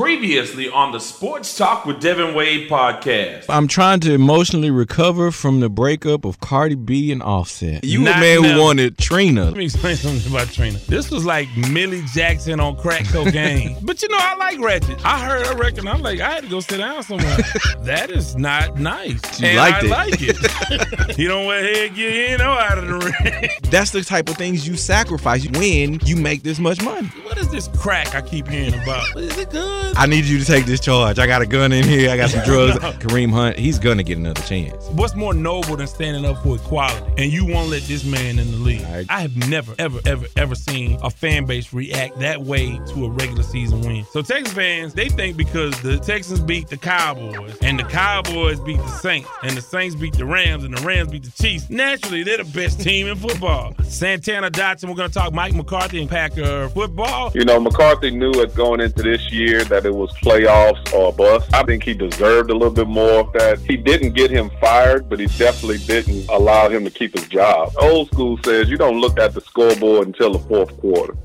Previously on the Sports Talk with Devin Wade podcast. I'm trying to emotionally recover from the breakup of Cardi B and Offset. You Not a man now. who wanted Trina. Let me explain something about Trina. This was like Millie Jackson on crack cocaine. but you know, I like Ratchet. I heard her record. I'm like, I had to go sit down somewhere. that is not nice. You and liked I it. like it. you don't wear get in or out of the ring. That's the type of things you sacrifice when you make this much money. what is this crack I keep hearing about? Is it good? I need you to take this charge. I got a gun in here. I got some drugs. Kareem Hunt, he's gonna get another chance. What's more noble than standing up for equality? And you won't let this man in the league. I- I have never, ever, ever, ever seen a fan base react that way to a regular season win. So Texas fans, they think because the Texans beat the Cowboys and the Cowboys beat the Saints and the Saints beat the Rams and the Rams beat the Chiefs, naturally they're the best team in football. Santana Dotson, we're gonna talk Mike McCarthy and Packer football. You know, McCarthy knew it going into this year that it was playoffs or bust. I think he deserved a little bit more. Of that he didn't get him fired, but he definitely didn't allow him to keep his job. Old school says you don't look at the scoreboard until the fourth quarter.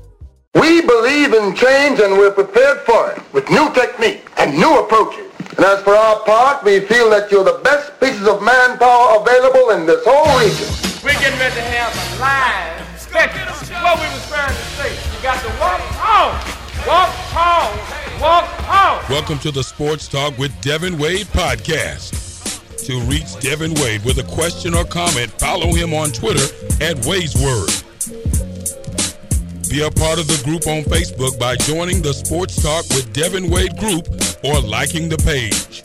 We believe in change and we're prepared for it with new technique and new approaches. And as for our part, we feel that you're the best pieces of manpower available in this whole region. We're getting ready to have a live spectacle. What we was trying to say, you got to walk tall, walk tall, walk tall. Welcome to the Sports Talk with Devin Wade podcast. To reach Devin Wade with a question or comment, follow him on Twitter at Wade's Word. Be a part of the group on Facebook by joining the Sports Talk with Devin Wade group or liking the page.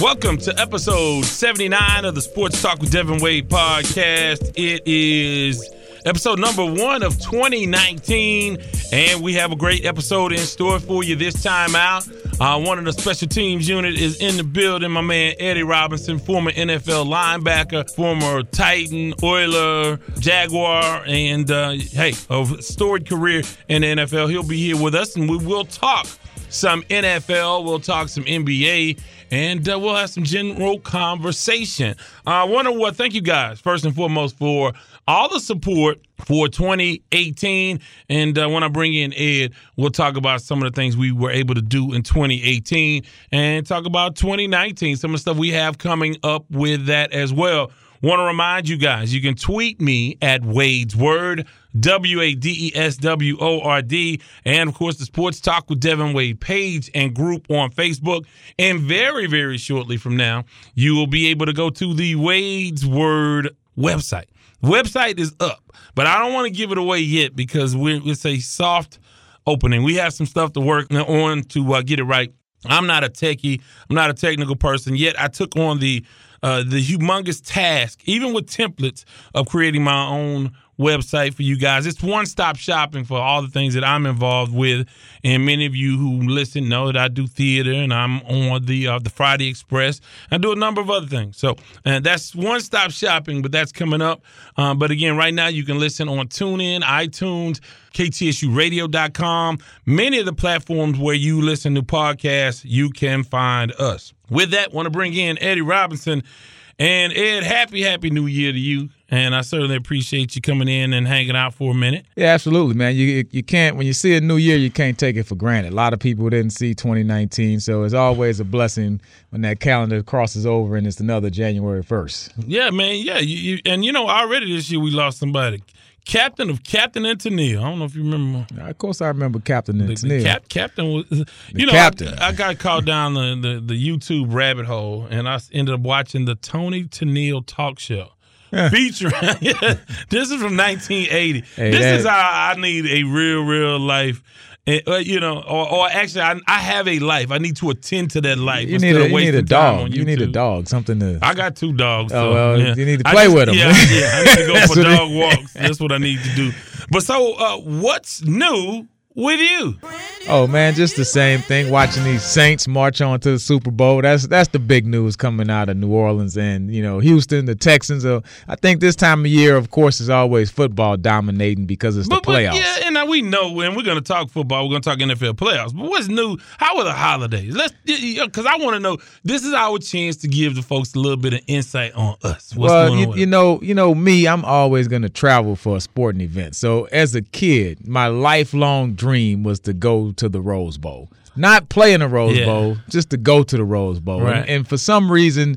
Welcome to episode 79 of the Sports Talk with Devin Wade podcast. It is episode number one of 2019, and we have a great episode in store for you this time out. Uh, one of the special teams unit is in the building. My man Eddie Robinson, former NFL linebacker, former Titan, Oiler, Jaguar, and uh, hey, a storied career in the NFL. He'll be here with us, and we will talk some NFL. We'll talk some NBA, and uh, we'll have some general conversation. Uh, I want to thank you guys first and foremost for all the support for 2018. And uh, when I bring in Ed, we'll talk about some of the things we were able to do in 2018 and talk about 2019, some of the stuff we have coming up with that as well. Want to remind you guys, you can tweet me at Wade's Word, W A D E S W O R D, and of course the Sports Talk with Devin Wade page and group on Facebook. And very, very shortly from now, you will be able to go to the Wade's Word website. Website is up, but I don't want to give it away yet because we're, it's a soft opening. We have some stuff to work on to uh, get it right. I'm not a techie. I'm not a technical person yet. I took on the uh, the humongous task, even with templates, of creating my own website for you guys. It's one stop shopping for all the things that I'm involved with, and many of you who listen know that I do theater and I'm on the uh, the Friday Express. I do a number of other things. So and that's one stop shopping, but that's coming up. Um, but again, right now you can listen on TuneIn, iTunes, KTSURadio.com, many of the platforms where you listen to podcasts. You can find us. With that, want to bring in Eddie Robinson. And Ed, happy, happy new year to you. And I certainly appreciate you coming in and hanging out for a minute. Yeah, absolutely, man. You you can't when you see a new year, you can't take it for granted. A lot of people didn't see 2019, so it's always a blessing when that calendar crosses over and it's another January 1st. Yeah, man. Yeah. You, you, and, you know, already this year we lost somebody. Captain of Captain and Tennille. I don't know if you remember. Of course, I remember Captain The, the cap, captain was, uh, you know, captain. I, I got caught down the, the, the YouTube rabbit hole, and I ended up watching the Toni Tennille talk show. Featuring this is from 1980. Hey, this that- is how I need a real, real life. Eh, uh, you know, or, or actually, I, I have a life. I need to attend to that life. you need a, you need a dog. You need a dog, something to. I got two dogs. Oh, well, yeah. you need to play just- them. Yeah, yeah, I need to go for dog walks. That's what I need to do. But so, uh, what's new with you? Oh man, just the same thing. Watching these Saints march on to the Super Bowl. That's that's the big news coming out of New Orleans and you know Houston. The Texans. Are, I think this time of year, of course, is always football dominating because it's the But, but playoffs. yeah, and now we know, when we're going to talk football. We're going to talk NFL playoffs. But what's new? How are the holidays? Let's because I want to know. This is our chance to give the folks a little bit of insight on us. What's well, going you, on? you know, you know me. I'm always going to travel for a sporting event. So as a kid, my lifelong dream was to go to the Rose Bowl. not play in the Rose Yeah. Bowl, just to go to the Rose Bowl. Right. And, and for some reason,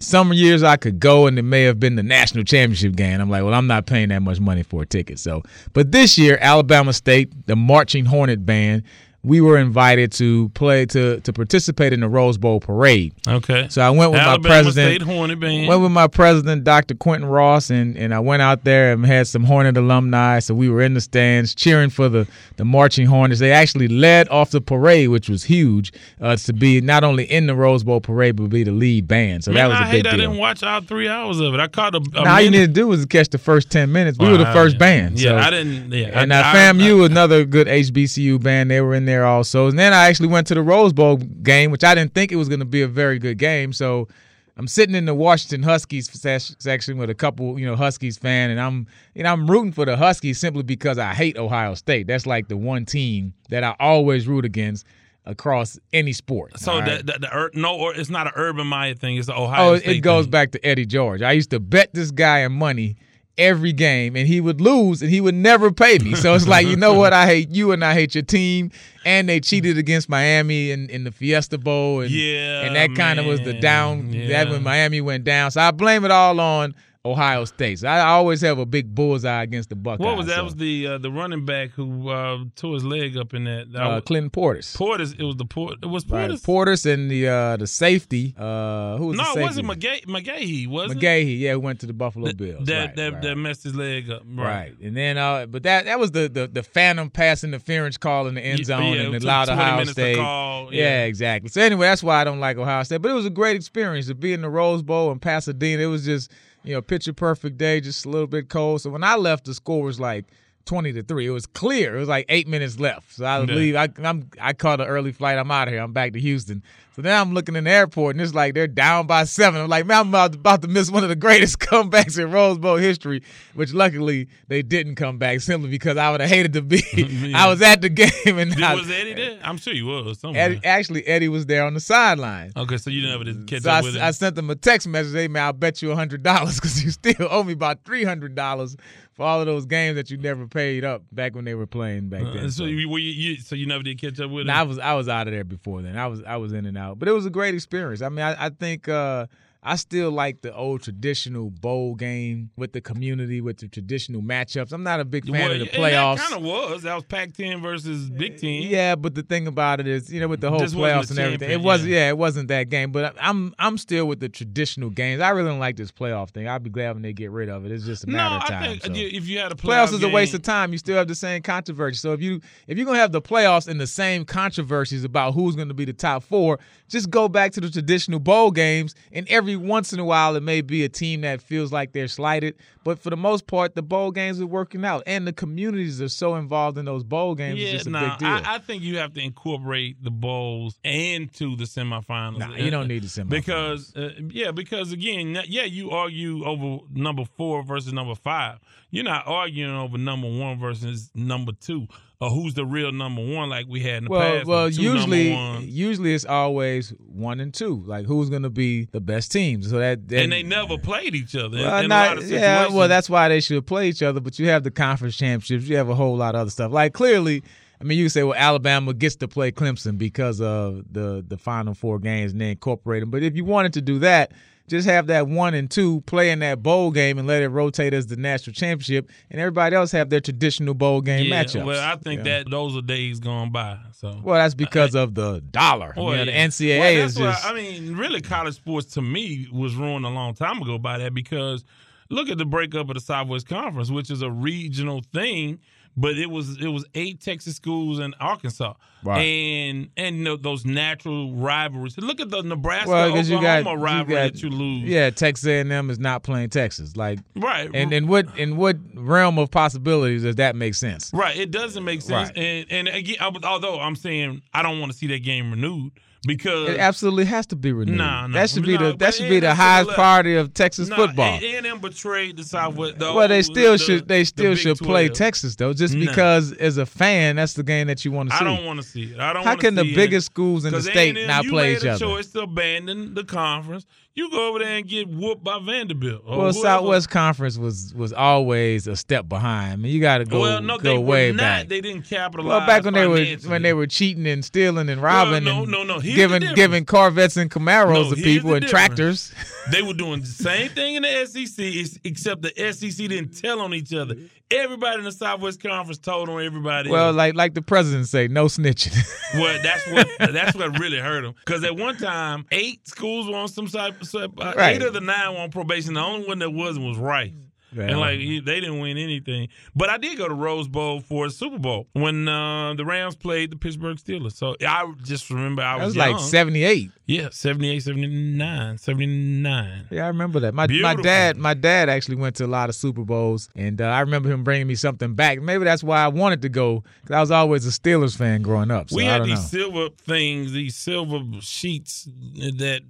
some years I could go and it may have been the national championship game. I'm like, well, I'm not paying that much money for a ticket. So, but this year, Alabama State, the Marching Hornet Band, we were invited to play to to participate in the Rose Bowl parade. Okay. So I went with Alabama my president. State Hornet Band. Went with my president, Dr. Quinton Ross, and, and I went out there and had some Hornet alumni. So we were in the stands cheering for the, the marching Hornets. They actually led off the parade, which was huge, uh, to be not only in the Rose Bowl parade, but be the lead band. So Man, that was a I big hate I didn't watch all three hours of it. I caught a. a Now all you minute. need to do was catch the first ten minutes. We were the first yeah. band. Yeah, so- I didn't. Yeah, and I, uh, I- FAMU, another good HBCU band, they were in there also. And then I actually went to the Rose Bowl game, which I didn't think it was going to be a very good game. So I'm sitting in the Washington Huskies section with a couple, you know, Huskies fan, and I'm, you know, I'm rooting for the Huskies simply because I hate Ohio State. That's like the one team that I always root against across any sport. So right? the, the, the ur- no, or it's not an Urban Meyer thing. It's the Ohio Oh, State it goes thing. back to Eddie George. I used to bet this guy in money every game, and he would lose, and he would never pay me. So it's like, you know what? I hate you, and I hate your team. And they cheated against Miami in, in the Fiesta Bowl, and Yeah, and that kind of was the down. That when Miami went down. So I blame it all on Ohio State. So I always have a big bullseye against the Buckeyes. What was that? so. was the uh, the running back who uh, tore his leg up in that? that uh, was- Clinton Portis. Portis. It was the Port. It was Right, Portis. Portis and the uh, the safety. Uh, who was no, the it wasn't McGahee. McGahee was it? McGahee, yeah, who went to the Buffalo That Bills. that right, that, right. that messed his leg up. Right. Right. And then uh but that that was the the, the phantom pass interference call in the end zone yeah, it and it allowed 20 Ohio State. call, Yeah. yeah. exactly. So anyway, that's why I don't like Ohio State. But it was a great experience to be in the Rose Bowl in Pasadena. It was just, you know, picture perfect day, just a little bit cold. So when I left the score was like 20 to 3. It was clear. It was like 8 minutes left. So I Yeah. leave I I'm I caught an early flight. I'm out of here. I'm back to Houston. So now I'm looking in the airport and it's like they're down by 7. I'm like, man, I'm about, about to miss one of the greatest comebacks in Rose Bowl history, which luckily they didn't come back simply because I would have hated to be I was at the game and Did- I, was Eddie there? I'm sure he was somewhere. Eddie, actually Eddie was there on the sideline. okay, so you never did catch So up I, with him. I sent them a text message. Hey man, I'll bet you hundred dollars because you still owe me about three hundred dollars for all of those games that you never paid up back when they were playing back Uh, then. so you, were you, you so you never did catch up with. Nah, I was I was out of there before then. I was I was in and out, but it was a great experience. I mean, I, I think uh, I still like the old traditional bowl game with the community, with the traditional matchups. I'm not a big fan Well, of the playoffs. Kind of was. That was Pac-10 versus Big Ten. Uh, yeah, but the thing about it is, you know, with the whole wasn't playoffs and everything, it was yeah. yeah. it wasn't that game. But I'm I'm still with the traditional games. I really don't like this playoff thing. I'd be glad when they get rid of it. It's just a No, matter of I time. think so. if you had a playoff Playoffs is a waste of time. You still have the same controversy. So if you if you're gonna have the playoffs and the same controversies about who's gonna be the top four, just go back to the traditional bowl games. And every once in a while, it may be a team that feels like they're slighted. But for the most part, the bowl games are working out, and the communities are so involved in those bowl games. Yeah, it's just a nah, big deal. I, I think you have to incorporate the bowls into the semifinals. Nah, you don't need the semifinals. because uh, yeah, because again, yeah, you argue over number four versus number five. You're not arguing over number one versus number two, or who's the real number one, like we had in the well, past. well, two usually, usually it's always one and two. Like who's going to be the best teams? So that, that and they never played each other. Well, in a not- lot of yeah, well, that's why they should play each other. But you have the conference championships. You have a whole lot of other stuff. Like clearly, I mean, you say, well, Alabama gets to play Clemson because of the the final four games and they incorporate them. But if you wanted to do that, just have that one and two play in that bowl game and let it rotate as the national championship, and everybody else have their traditional bowl game yeah, matchups. Well, I think Yeah. that those are days gone by. So Well, that's because of the dollar. Well, you know, the. NCAA Well, is that's why- just. I mean, really, college sports to me was ruined a long time ago by that because look at the breakup of the Southwest Conference, which is a regional thing, but it was it was eight Texas schools in Arkansas, Right. and and you know, those natural rivalries. Look at the Nebraska well, Oklahoma you got, you rivalry got- that you lose. Yeah, Texas A&M is not playing Texas. Like, right. and in what in what realm of possibilities does that make sense? Right, it doesn't make sense. Right. And and again, I although I'm saying I don't want to see that game renewed because It absolutely has to be renewed. Nah, nah. that should be Nah, the that should be the highest priority of Texas Nah, football. A and M betrayed the Southwest. The well, they still the- should they still Big should play 12. Texas though, just Nah. because as a fan, that's the game that you want to see. I don't want to see it. I don't. How can the see it. biggest schools in the state A&M, not you play made each a other? choice to abandon the conference. You go over there and get whooped by Vanderbilt. or Well, whoever. Southwest Conference was was always a step behind. I mean, you got to go well, no, go they way not. back. They didn't capitalize. well, back when they were when they were cheating and stealing and robbing no, and no, no. Here's giving giving Corvettes and Camaros No, to people and tractors. They were doing the same thing in the SEC, except the SEC didn't tell on each other. Everybody in the Southwest Conference told on everybody. Well, else. like like the president say, no snitching. Well, that's what that's what really hurt them. Because at one time, eight schools were on some side, uh, Right. eight of the nine were on probation. The only one that wasn't was Rice. Yeah. And like he, they didn't win anything, but I did go to Rose Bowl for the Super Bowl when uh, the Rams played the Pittsburgh Steelers. So I just remember I that was, was like seventy eight. yeah, 78, 79, 79. Yeah, I remember that. My my dad my dad actually went to a lot of Super Bowls, and uh, I remember him bringing me something back. Maybe that's why I wanted to go because I was always a Steelers fan growing up. So we had these know. silver things, these silver sheets that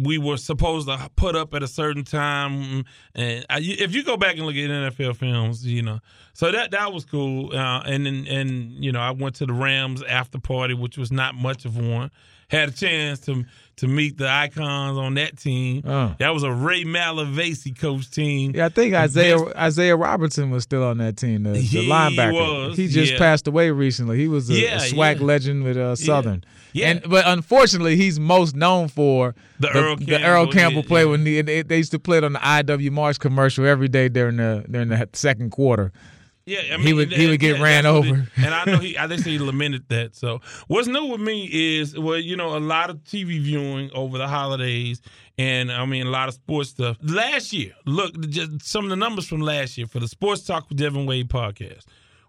we were supposed to put up at a certain time. And I, if you go back and look at NFL films, you know, so that that was cool. Uh, and then and you know, I went to the Rams after party, which was not much of one. Had a chance to to meet the icons on that team. Oh. That was a Ray Malavasi coach team. Yeah, I think Isiah Isiah Robertson was still on that team, the, the He linebacker. was, he just yeah. passed away recently. He was a, Yeah, a swag yeah. legend with uh, Southern. Yeah. And but unfortunately, he's most known for The Earl the Earl Campbell, Campbell yeah, play yeah. when they, they, they used to play it on the IW Marks commercial every day during the during the second quarter. Yeah, I mean, He would- he would get yeah, ran over. it- and I know he, I think he lamented that. So what's new with me is, well, you know, a lot of TV viewing over the holidays, and I mean a lot of sports stuff. Last year, look, just some of the numbers from last year for the Sports Talk with Devin Wade podcast.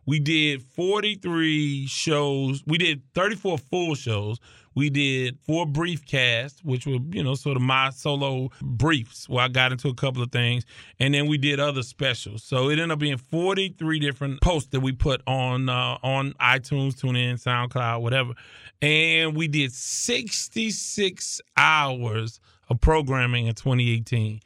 We did 43 shows. We did 34 full shows. We did four brief casts, which were, you know, sort of my solo briefs where I got into a couple of things. And then we did other specials. So it ended up being 43 different posts that we put on uh, on iTunes, TuneIn, SoundCloud, whatever. And we did 66 hours of programming in 2018.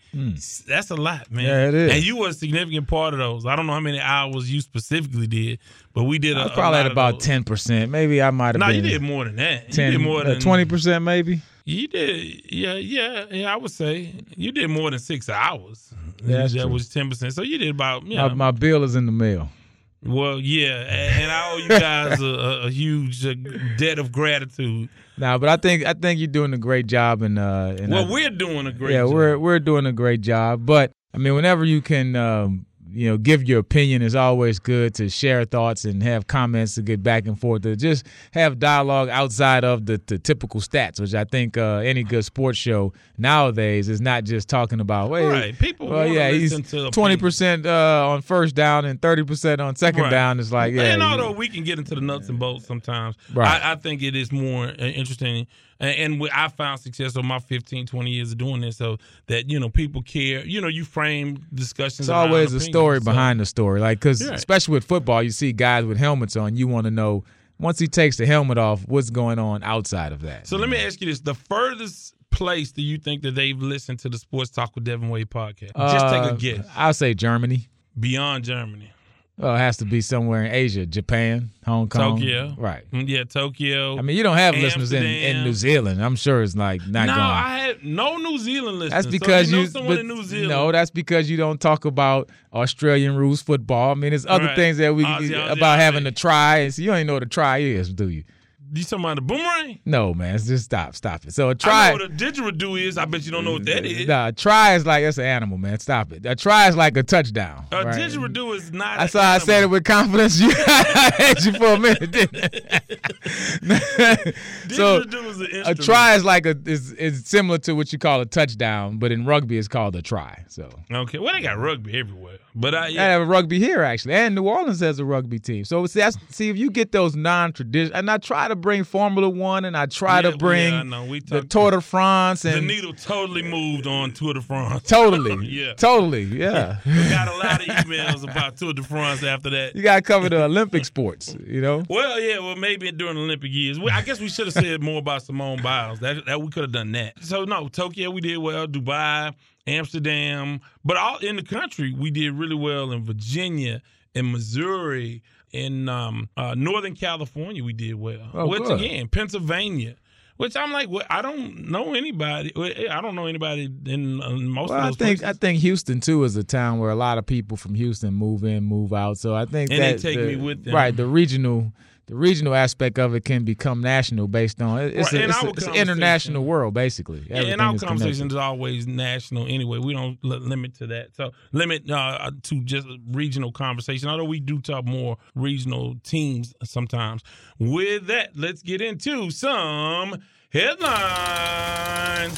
That's a lot, man. Hmm. Yeah, it is. And you were a significant part of those. I don't know how many hours you specifically did, but we did. I a, was probably a at about ten percent. Maybe I might have No, you did more than that. 10, you did more than twenty percent, maybe. You did, yeah, yeah, yeah. I would say you did more than six hours. That's that true. was ten percent. So you did about, yeah. My, my bill is in the mail. well, yeah, and, and I owe you guys a, a, a huge uh, debt of gratitude. Now, but I think I think you're doing a great job, and uh, and Well, I- we're doing a great job. yeah, job. we're we're doing a great job. But I mean, whenever you can, um, you know, give your opinion is always good to share thoughts and have comments to get back and forth to just have dialogue outside of the, the typical stats, which I think uh, any good sports show nowadays is not just talking about. Wait, Right. People Well, yeah, he's twenty percent uh, on first down and thirty percent on second Right. down. It's like, yeah, and although we can get into the nuts and bolts sometimes, Right. I, I think it is more uh, interesting. And, I found success on my 15, 20 years of doing this, so that you know people care. You know, you frame discussions. It's always a story so- behind the story. Like, because Right. especially with football, you see guys with helmets on. You want to know once he takes the helmet off, what's going on outside of that. So let me ask you this: the furthest place do you think that they've listened to the Sports Talk with Devin Wade podcast? Just take Uh, a guess. I'll say Germany. Beyond Germany, Well, it has to be somewhere in Asia, Japan, Hong Kong, Tokyo, Right. Mm, Yeah, Tokyo. I mean, you don't have listeners in, in New Zealand. I'm sure it's like not going. no, going. I had no New Zealand listeners. That's because if you, know you, but- in New Zealand. no, that's because you don't talk about Australian rules football. I mean, there's other Right. things that we Aussie, Aussie, about Aussie. having to try. And so you don't even know what a try is, do you? You talking about the boomerang? No, man. Just stop, stop it. So a I try. know what a didgeridoo is. I bet you don't know what that is. Nah, a try is like it's an animal, man. Stop it. A try is like a touchdown. A right? didgeridoo is not. That's why I said it with confidence. You I had you for a minute, didn't I? so is an a try is like a is is similar to what you call a touchdown, but in rugby it's called a try. So Okay, well they got rugby everywhere, but I I have a rugby here actually, and New Orleans has a rugby team. So see, see if you get those non-traditional, and I try to bring Formula One and I try Yeah, to bring yeah, I know. We the Tour de France And, The and needle totally moved on Tour de France. totally, Yeah. totally, yeah. We got a lot of emails about Tour de France after that. you got to cover the Olympic sports, you know. Well, yeah, well, maybe during the Olympic years. I guess we should have said more about Simone Biles. That, that we could have done that. So no, Tokyo we did well. Dubai, Amsterdam, but all in the country we did really well in Virginia, in Missouri, in um, uh, Northern California we did well. Oh, Which good. again, Pennsylvania. Which I'm like, well, I don't know anybody. I don't know anybody in uh, most Well, of I think places. I think Houston too is a town where a lot of people from Houston move in, move out. So I think And they that take the- me with them. Right, the regional, the regional aspect of it can become national based on it's, Right, a, it's, a, it's an international world basically. Yeah, and our is conversation connected. is always national anyway. We don't li- limit to that. So limit uh, to just regional conversation. Although we do talk more regional teams sometimes. With that, let's get into some headlines.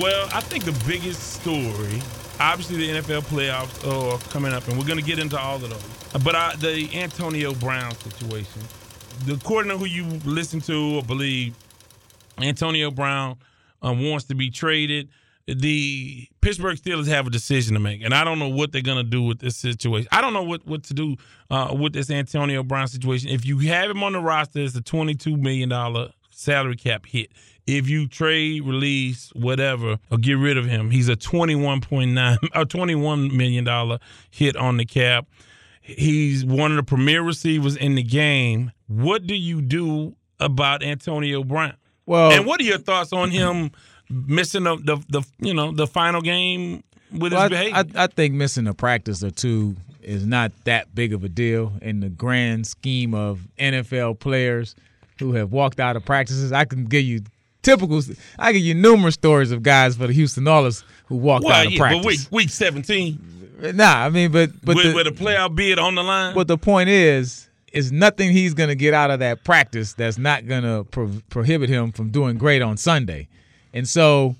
Well, I think the biggest story, obviously, the NFL playoffs are coming up, and we're going to get into all of those. But I, the Antonio Brown situation, according to who you listen to or believe, Antonio Brown um, wants to be traded. The Pittsburgh Steelers have a decision to make, and I don't know what they're going to do with this situation. I don't know what, what to do uh, with this Antonio Brown situation. If you have him on the roster, it's a $22 million salary cap hit. If you trade, release, whatever, or get rid of him, he's a $21.9 or $21 million hit on the cap. He's one of the premier receivers in the game. What do you do about Antonio Brown? Well, and what are your thoughts on him missing the the, the you know the final game with Well, his behavior? I, I think missing a practice or two is not that big of a deal in the grand scheme of NFL players who have walked out of practices. I can give you typical. I give you numerous stories of guys for the Houston Oilers who walked well, out of yeah, practice. but week week seventeen Nah, I mean, but but with, the, with a playoff bid on the line. but the point is, is nothing he's going to get out of that practice that's not going to pro- prohibit him from doing great on Sunday. And so,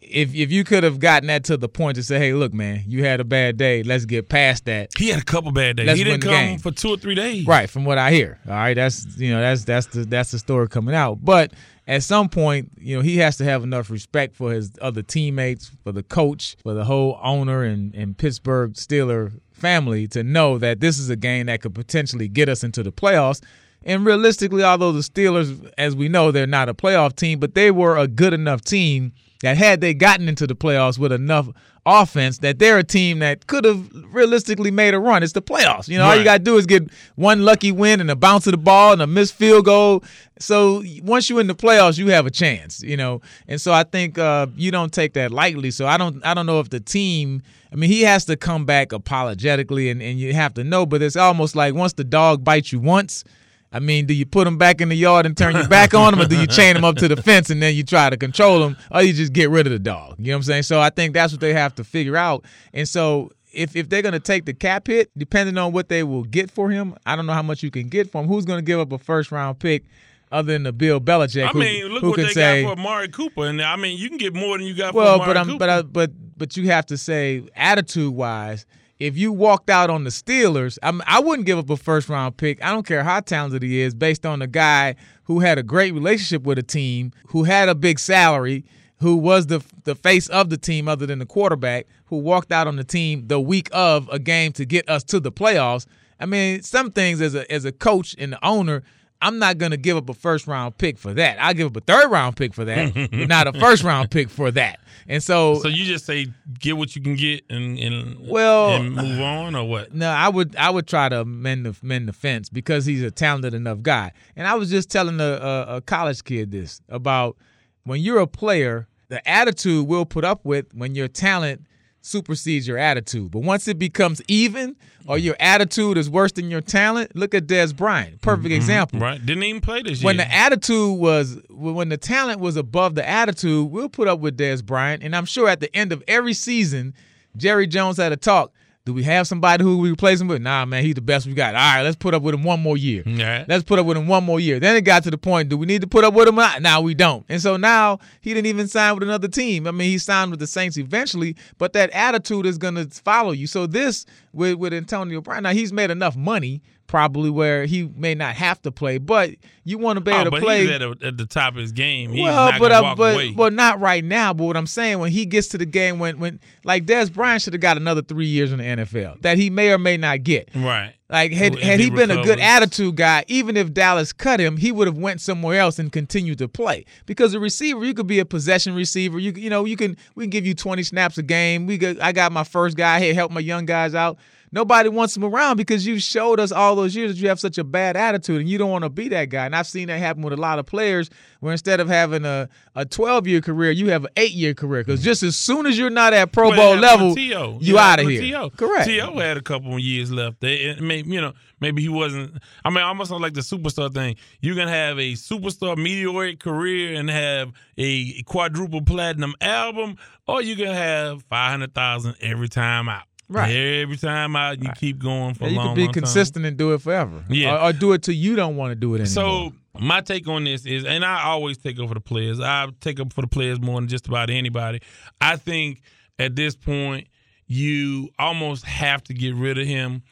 if if you could have gotten that to the point to say, hey, look, man, you had a bad day. Let's get past that. he had a couple bad days. Let's he didn't come game. for two or three days. Right, from what I hear. All right, that's you know that's that's the that's the story coming out. But at some point, you know, he has to have enough respect for his other teammates, for the coach, for the whole owner and, and Pittsburgh Steeler family to know that this is a game that could potentially get us into the playoffs. And realistically, although the Steelers, as we know, they're not a playoff team, but they were a good enough team that had they gotten into the playoffs with enough offense, that they're a team that could have realistically made a run. It's the playoffs. You know, all you got to do is get one lucky win and a bounce of the ball and a missed field goal. So once you're in the playoffs, you have a chance. You know, and so I think uh, you don't take that lightly. So I don't, I don't know if the team. I mean, he has to come back apologetically, and, and you have to know. But it's almost like once the dog bites you once. I mean, do you put them back in the yard and turn your back on them, or do you chain them up to the fence and then you try to control them, or you just get rid of the dog? You know what I'm saying? So I think that's what they have to figure out. And so if if they're gonna take the cap hit, depending on what they will get for him, I don't know how much you can get for him. Who's gonna give up a first round pick other than the Bill Belichick? I who, mean, look who what they say, got for Amari Cooper, and I mean, you can get more than you got well, for but Amari I'm Cooper. but I, but but you have to say attitude wise. If you walked out on the Steelers, I'm, I wouldn't give up a first round pick. I don't care how talented he is, based on a guy who had a great relationship with a team, who had a big salary, who was the the face of the team other than the quarterback, who walked out on the team the week of a game to get us to the playoffs. I mean, some things as a as a coach and the owner, I'm not going to give up a first round pick for that. I'll give up a third round pick for that, but not a first round pick for that. And so, so you just say get what you can get and, and Well- and move on or what? no, I would I would try to mend the mend the fence because he's a talented enough guy. And I was just telling a, a, a college kid this about when you're a player, the attitude we'll put up with when your talent supersedes your attitude. But once it becomes even or your attitude is worse than your talent, look at Dez Bryant. Perfect mm-hmm. example. Right? Didn't even play this year. When the attitude was when the talent was above the attitude, we'll put up with Dez Bryant. And I'm sure at the end of every season, Jerry Jones had a talk. Do we have somebody who we replace him with? Nah, man, he's the best we got. All right, let's put up with him one more year. Yeah. Let's put up with him one more year. Then it got to the point, do we need to put up with him? Now we don't. And so now he didn't even sign with another team. I mean, he signed with the Saints eventually, but that attitude is going to follow you. So this with, with Antonio Brown, now he's made enough money, probably where he may not have to play, but you want to be able Oh, to but play. he's at, a, at the top of his game. He's well, not but uh, but away. well, not right now. But what I'm saying, when he gets to the game, when when like Dez Bryant should have got another three years in the NFL that he may or may not get. right. Like had If had he he been a good attitude guy, even if Dallas cut him, he would have went somewhere else and continued to play. Because a receiver, you could be a possession receiver. You you know you can we can give you 20 snaps a game. We got, I got my first guy here, help my young guys out. Nobody wants him around because you showed us all those years that you have such a bad attitude and you don't want to be that guy. And I've seen that happen with a lot of players where instead of having a, a 12 year career, you have an eight year career. Because just as soon as you're not at Pro Well, Bowl level, you It out of here. T.O. Correct. T.O. had a couple of years left. They, may, you know, maybe he wasn't. I mean, almost like the superstar thing. You can have a superstar meteoric career and have a quadruple platinum album, or you can have five hundred thousand every time out. Right. Every time out, you keep going for Yeah, a you long, can be long time. consistent and do it forever. Yeah. Or, or do it till you don't want to do it anymore. So my take on this is, and I always take up for the players. I take up for the players more than just about anybody. I think at this point you almost have to get rid of him.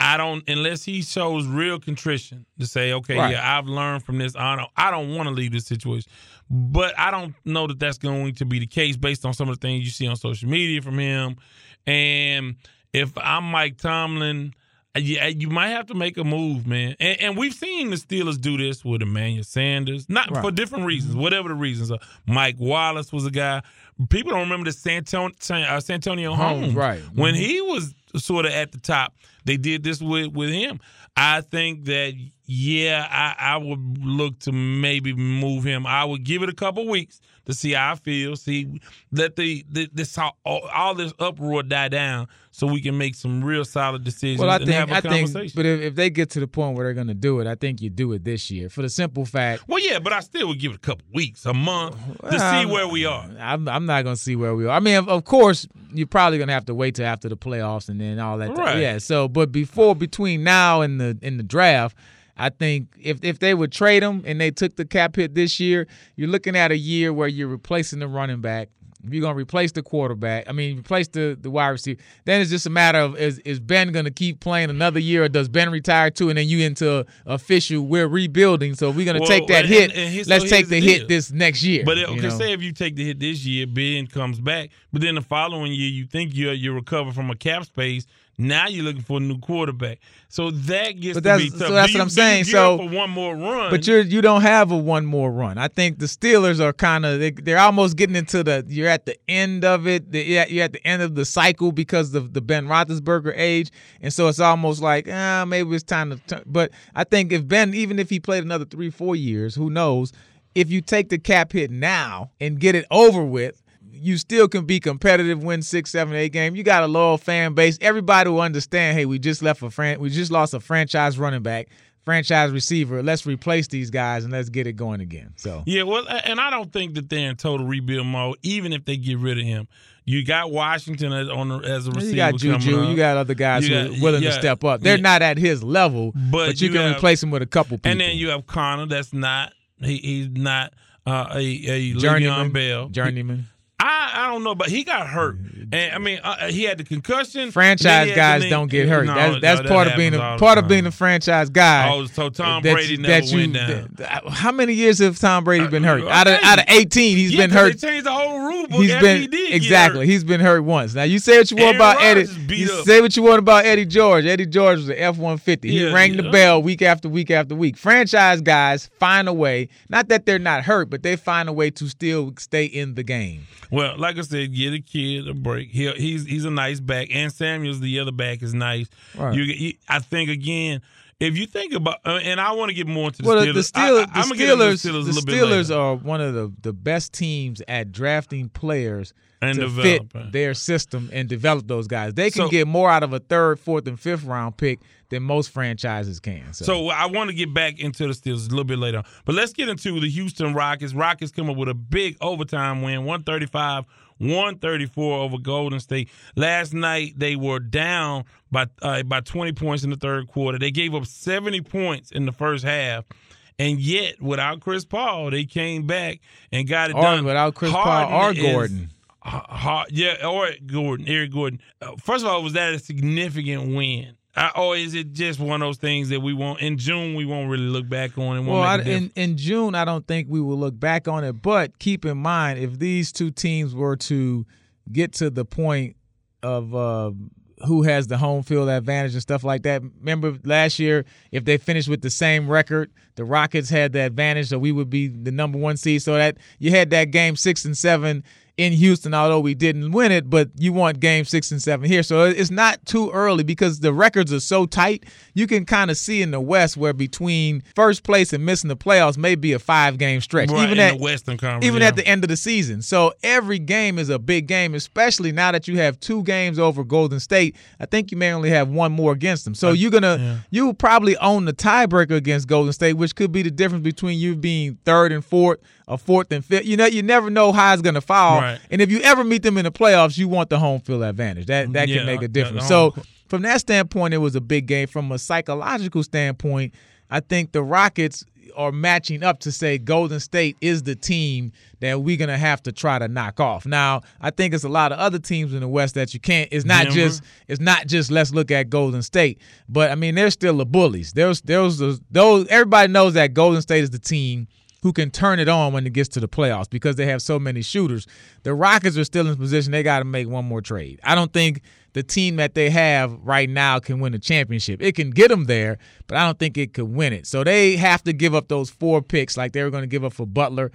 I don't unless he shows real contrition to say, okay, Right. yeah, I've learned from this. I don't, I don't want to leave this situation, but I don't know that that's going to be the case based on some of the things you see on social media from him. And if I'm Mike Tomlin, uh, yeah, you might have to make a move, man. And, and we've seen the Steelers do this with Emmanuel Sanders, not Right. for different reasons, whatever the reasons are. Mike Wallace was a guy. People don't remember the Santon, San, uh, Santonio Holmes, Holmes, right. When Mhm. he was sort of at the top, they did this with with him. I think that yeah, I, I would look to maybe move him. I would give it a couple weeks to see how I feel. See, let the, the this all, all this uproar die down, so we can make some real solid decisions well, I and think have a I conversation. think, but if, if they get to the point where they're going to do it, I think you do it this year for the simple fact. well, yeah, but I still would give it a couple weeks, a month to see Well, where we are. I'm, I'm not going to see where we are. I mean, of, of course, you're probably going to have to wait till after the playoffs and then all that. Right. Yeah. So, but before between now and the in the draft. I think if if they would trade him and they took the cap hit this year, you're looking at a year where you're replacing the running back. If you're gonna replace the quarterback, I mean replace the, the wide receiver, then it's just a matter of is is Ben gonna keep playing another year or does Ben retire too and then you into official we're rebuilding. So we're gonna Well, take that and- hit, and here's- let's so take the hit this next year. But you okay, know? say if you take the hit this year, Ben comes back, but then the following year you think you you recover from a cap space. Now you're looking for a new quarterback, so that gets But to that's- be so that's what I'm saying. So- for one more run, But you're you don't have a one more run. I think the Steelers are kind of they, they're almost getting into the you're at the end of it. The, you're at- you're at the end of the cycle because of the Ben Roethlisberger age, and so it's almost like ah maybe it's time to. Turn. But I think if Ben even if he played another three four years, who knows? If you take the cap hit now and get it over with. You still can be competitive, win six, seven, eight games. You got a loyal fan base. Everybody will understand. Hey, we just left a fran- we just lost a franchise running back franchise receiver. Let's replace these guys and let's get it going again. So yeah, well, and I don't think that they're in total rebuild mode, even if they get rid of him. You got Washington as on as a receiver. you got Juju, you got other guys You who are willing to step up. They're yeah. not at his level, But but, you, you can have- replace him with a couple people. and then you have Connor. That's not he, he's not uh, a a Le'Veon journeyman, Bell. journeyman. I, I don't know, but he got hurt, and I mean uh, he had the concussion. Franchise had guys don't get hurt. No, that's that's no, part that of being a part of being a franchise guy. Oh, so Tom Brady you- never you- went down. that- how many years have Tom Brady been hurt? Uh, Out of out of eighteen, he's Yeah, been hurt. They changed the whole rule book. He's been he did exactly. He's been hurt once. Now you say what you want Aaron about Eddie. Rodgers You up. say what you want about Eddie George. Eddie George was an F one fifty. He Yeah, rang the bell week after week after week. Franchise guys find a way. Not that they're not hurt, but they find a way to still stay in the game. Well, like I said, get a kid a break. He, he's he's a nice back, and Samuel's the other back is nice. Right. You, you, I think again, if you think about, uh, and I want to get more into the Well, Steelers. the Steelers, I, the Steelers, the Steelers, the Steelers are one of the, the best teams at drafting players And to developing. fit their system and develop those guys. They can So- get more out of a third, fourth, and fifth round pick than most franchises can. So, So I want to get back into the Steelers a little bit later. But let's get into the Houston Rockets. Rockets come up with a big overtime win, 135 134 over Golden State. Last night they were down by uh, by 20 points in the third quarter. They gave up 70 points in the first half. And yet, without Chris Paul, they came back and got it or done. without Chris Harden Paul or Gordon. Ha- ha- yeah, or Gordon, Eric Gordon. Uh, first of all, was that a significant win? I, or is it just one of those things that we won't in June we won't really look back on and Well, I, in in June, I don't think we will look back on it. But keep in mind, if these two teams were to get to the point of uh, who has the home field advantage and stuff like that, remember last year, if they finished with the same record, the Rockets had the advantage, so we would be the number one seed. So that you had that game six and seven in Houston, although we didn't win it, but you want game six and seven here. So it's not too early because the records are so tight. You can kind of see in the West where between first place and missing the playoffs may be a five game stretch. Right, even at the Western Conference, even yeah. at the end of the season. So every game is a big game, especially now that you have two games over Golden State. I think you may only have one more against them. So you're gonna you will probably own the tiebreaker against Golden State, which could be the difference between you being third and fourth or fourth and fifth. You know, you never know how it's gonna fall. Right. And if you ever meet them in the playoffs, you want the home field advantage. That that Yeah, can make a difference. So from that standpoint, it was a big game. From a psychological standpoint, I think the Rockets are matching up to say Golden State is the team that we're gonna have to try to knock off. Now, I think it's a lot of other teams in the West that you can't. It's not Denver. just it's not just let's look at Golden State, but I mean they're still the bullies. There's there's those everybody knows that Golden State is the team who can turn it on when it gets to the playoffs because they have so many shooters. The Rockets are still in position they got to make one more trade. I don't think the team that they have right now can win a championship. It can get them there, but I don't think it could win it. So they have to give up those four picks like they were going to give up for Butler.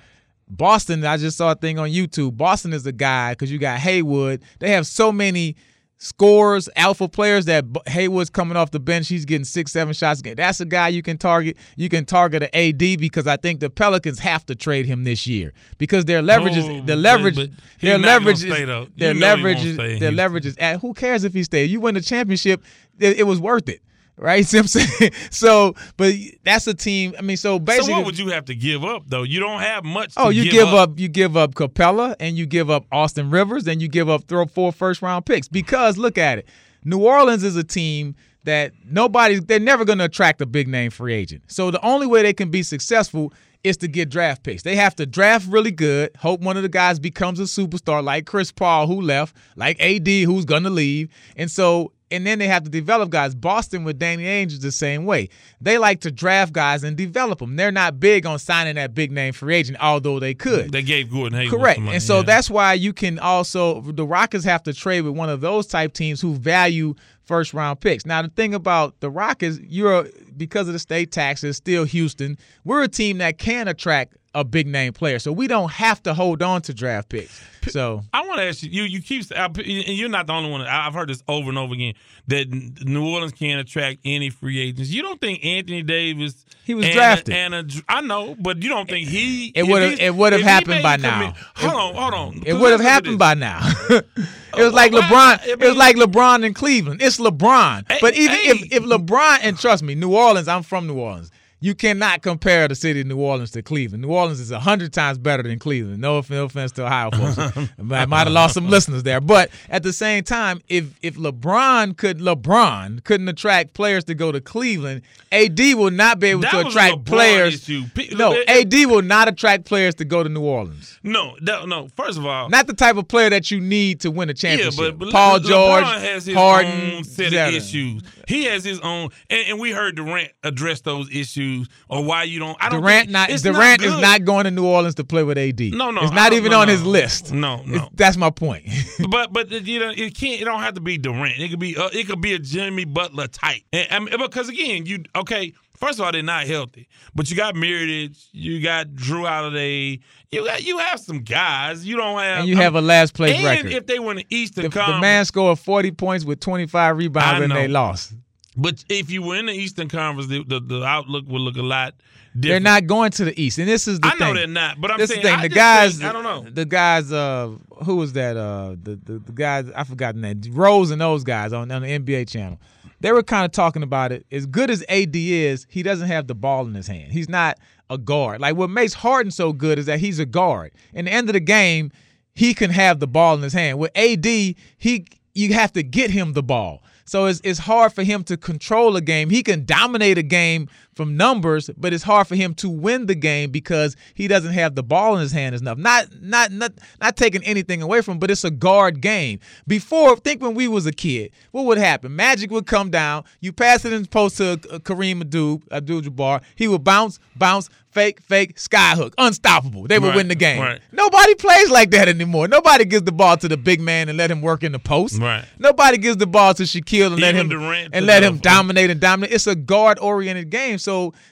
Boston, I just saw a thing on YouTube. Boston is a guy because you got Hayward. They have so many scorers, alpha players that Hayward's coming off the bench. He's getting six, seven shots a game. That's a guy you can target. You can target an AD because I think the Pelicans have to trade him this year because their leverage is Oh, the leverage. but- but he's their leverage is. Their leverage is their leverage is at. Who cares if he stays? You win the championship, it, it was worth it. Right, See what I'm saying? So, but that's a team. I mean, so basically, so what would you have to give up though? You don't have much. Oh, to you give, give up. you give up Capela and you give up Austin Rivers and you give up throw four first round picks because look at it. New Orleans is a team that nobody they're never going to attract a big name free agent. So the only way they can be successful is to get draft picks. They have to draft really good, hope one of the guys becomes a superstar like Chris Paul who left, like AD who's going to leave. And so and then they have to develop guys. Boston with Danny Ainge is the same way. They like to draft guys and develop them. They're not big on signing that big name free agent, although they could. They gave Gordon Hayward Correct. money, And so yeah. that's why you can also the Rockets have to trade with one of those type teams who value first round picks. Now the thing about the Rockets, you're because of the state taxes, still Houston, we're a team that can attract a big name player. So we don't have to hold on to draft picks. So I want to ask you. You you keep and you're not the only one. I've heard this over and over again that New Orleans can't attract any free agents. You don't think Anthony Davis? He was and- drafted. and a, I know, but you don't think he? It would've- it would've happened by a commit- now. Hold on, hold on. it would have happened by now. it oh, was like Well, LeBron. I It was like LeBron in Cleveland. It's LeBron. Hey, but even hey. if, if LeBron and trust me, New Orleans. I'm from New Orleans. You cannot compare the city of New Orleans to Cleveland. New Orleans is a hundred times better than Cleveland. No offense, to Ohio folks. I might have lost some listeners there, but at the same time, if if LeBron could LeBron couldn't attract players to go to Cleveland, AD will not be able That to attract players. issue. No, it- AD will not attract players to go to New Orleans. No, no, no. First of all, Not the type of player that you need to win a yeah, championship. but, but Paul Le- George, LeBron has his Harden, own set of issues. He has his own, and, and we heard Durant address those issues or why you don't. I don't Durant not Durant is not going to New Orleans to play with AD. No, no, it's not even no, on no. his list. No, no. It's- that's my point. but but you know it can't. It don't have to be Durant. It could be uh, it could be a Jimmy Butler type. And, I mean, because again, you okay. First of all, they're not healthy, but you got Mirotic, you got Jrue Holiday, you got you have some guys. You don't have, and you have a last place and record. if they win the Eastern the, the Conference, man scored 40 points with 25 rebounds and they lost. but if you win the Eastern Conference, the, the, the outlook will look a lot different. They're not going to the East, and this is the I thing. know they're not, but I'm this saying the thing. I The guys, think- I don't know. The guys, uh, who was that? Uh, the the, the guys, I forgot the name. Rose and those guys on, on the NBA channel. They were kind of talking about it. As good as AD is, he doesn't have the ball in his hand. He's not a guard. Like what makes Harden so good is that he's a guard. In the end of the game, he can have the ball in his hand. With AD, he you have to get him the ball. So it's, it's hard for him to control a game. He can dominate a game from numbers, but it's hard for him to win the game because he doesn't have the ball in his hand enough. Not not not not taking anything away from, him, but it's a guard game. Before, think when we was a kid, what would happen? Magic would come down, you pass it in post to uh, Kareem Abdul Abdul Jabbar, he would bounce, bounce, fake, fake, skyhook, unstoppable. They would Right, win the game. right. Nobody plays like that anymore. Nobody gives the ball to the big man and let him work in the post. Right. Nobody gives the ball to Shaquille and let him Durant and let him dominate and dominate. It's a guard oriented game. So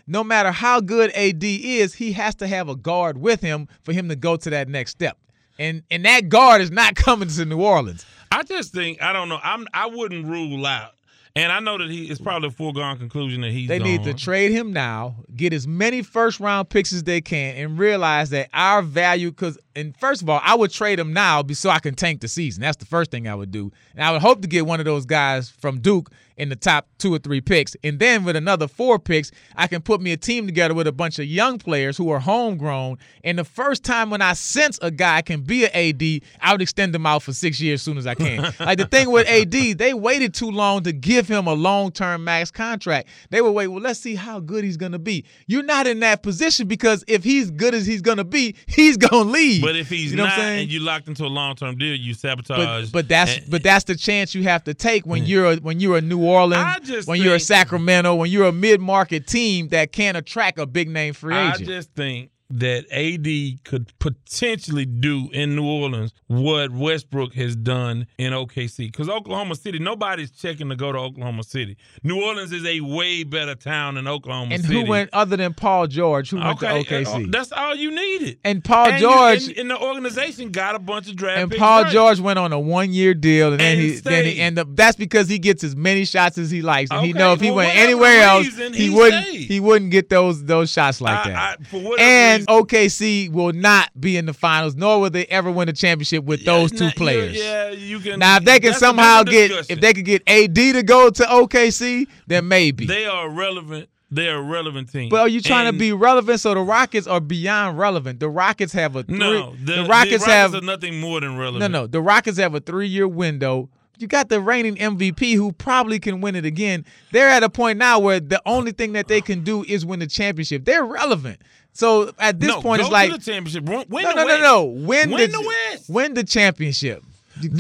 no matter how good AD is, he has to have a guard with him for him to go to that next step. And and that guard is not coming to New Orleans. I just think I don't know. I'm I wouldn't rule out, and I know that he it's probably a foregone conclusion that he's. They need to trade him now, get as many first round picks as they can, and realize that our value. Because, and first of all, I would trade him now so I can tank the season. That's the first thing I would do. And I would hope to get one of those guys from Duke in the top two or three picks. And then with another four picks, I can put me a team together with a bunch of young players who are homegrown. And the first time when I sense a guy can be an AD, I would extend him out for six years as soon as I can. like the thing with AD, they waited too long to give him a long term max contract. They would wait, well, let's see how good he's going to be. You're not in that position because if he's good as he's going to be, he's going to leave. But if he's You know what not, and you locked into a long term deal, you sabotage. but, but that's and- but that's the chance you have to take when you're a, when you're a New Orleans, just when you're a Sacramento, when you're a mid market team that can't attract a big name free agent. I just think that AD could potentially do in New Orleans what Westbrook has done in OKC. Because Oklahoma City, nobody's checking to go to Oklahoma City. New Orleans is a way better town than Oklahoma and City. who went other than Paul George? Who went okay, to OKC? uh, That's all you needed. and Paul And you- George and, and the organization got a bunch of draft and Paul right. George went on a one year deal, and then And he then he stayed. ended up. That's because he gets as many shots as he likes, and he know if he went anywhere else, he, he wouldn't he wouldn't get those those shots like I- that. I- for whatever and OKC will not be in the finals, nor will they ever win a championship with those two nah, players. Yeah, you can. Now, if they can somehow get if they can get AD to go to OKC, then maybe. they are relevant. They are a relevant team. but are you trying And to be relevant? So the Rockets are beyond relevant. The Rockets have a three, no? the, Rockets have are nothing more than relevant. no no. The Rockets have a three year window. You got the reigning MVP who probably can win it again. They're at a point now where the only thing that they can do is win the championship. They're relevant. So at this no, point, it's like the championship. Win, no, the no, no, no. Win, Win the, the West. Win the championship.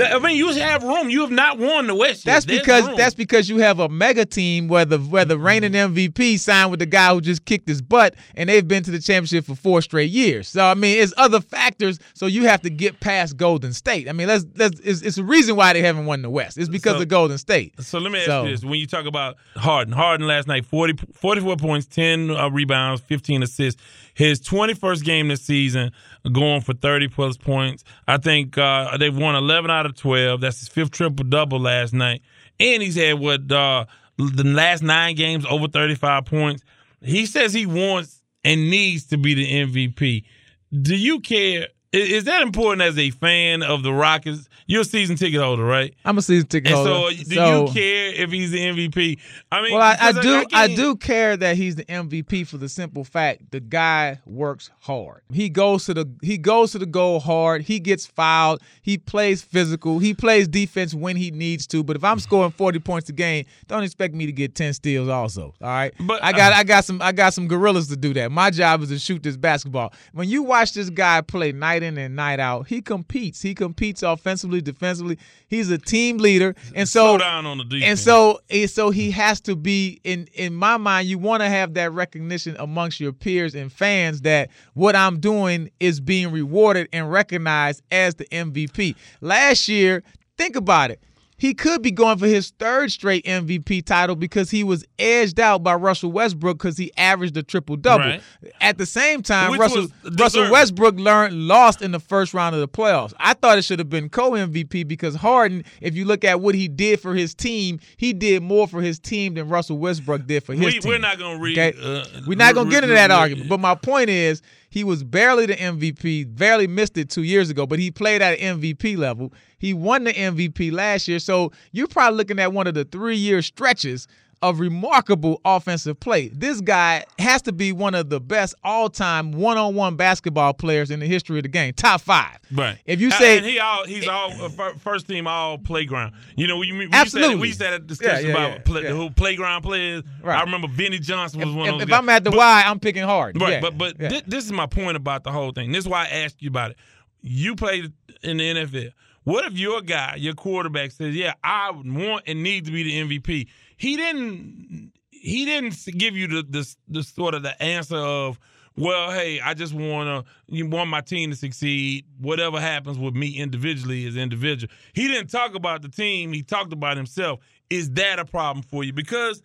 I mean, you have room. You have not won the West. That's There's because room. that's because you have a mega team where the where the reigning MVP signed with the guy who just kicked his butt, and they've been to the championship for four straight years. So I mean, it's other factors. So you have to get past Golden State. I mean, let's let's it's, it's a reason why they haven't won the West. It's because So- of Golden State. So let me ask So- you this: When you talk about Harden, Harden last night 40, 44 points, ten uh, rebounds, fifteen assists. His twenty first game this season, going for thirty plus points. I think uh, they've won eleven out of twelve. That's his fifth triple double last night, and he's had what uh, the last nine games over thirty five points. He says he wants and needs to be the MVP. Do you care? I- Is that important as a fan of the Rockets? You're a season ticket holder, right? I'm a season ticket And holder. so, do So- you care if he's the MVP? I mean, Well, I, I do. I, can't- do care that he's the MVP for the simple fact the guy works hard. He goes to the he goes to the goal hard. He gets fouled. He plays physical. He plays defense when he needs to. But if I'm scoring 40 points a game, don't expect me to get 10 steals. Also, all right. But, I got uh, I got some I got some gorillas to do that. My job is to shoot this basketball. When you watch this guy play night in and night out, he competes. He competes offensively, defensively. He's a team leader, and so slow down on the defense. and so, and so he has to be in in my mind. You want to have that recognition amongst your peers and fans that what I'm doing is being rewarded and recognized as the MVP. Last year, think about it. He could be going for his third straight MVP title because he was edged out by Russell Westbrook because he averaged a triple double. Right. At the same time, Which Russell Russell. Westbrook learned lost in the first round of the playoffs. I thought it should have been co MVP because Harden, if you look at what he did for his team, he did more for his team than Russell Westbrook did for his we, team. we're not going to read. Okay? Uh, We're not going to get into that re- re- argument. But my point is, he was barely the MVP, barely missed it two years ago, but he played at MVP level. He won the MVP last year. So you're probably looking at one of the three year stretches of remarkable offensive play. This guy has to be one of the best all-time one-on-one basketball players in the history of the game, top five. Right. If you say and he all he's all uh, first team all playground. You know, we, we, Absolutely. Used to we used to have that discussion Yeah, yeah, about yeah, play, the whole playground players. Right. I remember Benny Johnson was if, one of those if. I'm at the But- Y, I'm picking hard. Right, but but thi- this is my point about the whole thing. This is why I asked you about it. You played in the NFL. What if your guy, your quarterback, says, "Yeah, I want and need to be the MVP"? He didn't. He didn't give you the the, the sort of the answer of, "Well, hey, I just want to. You want my team to succeed. Whatever happens with me individually is individual." He didn't talk about the team. He talked about himself. Is that a problem for you? Because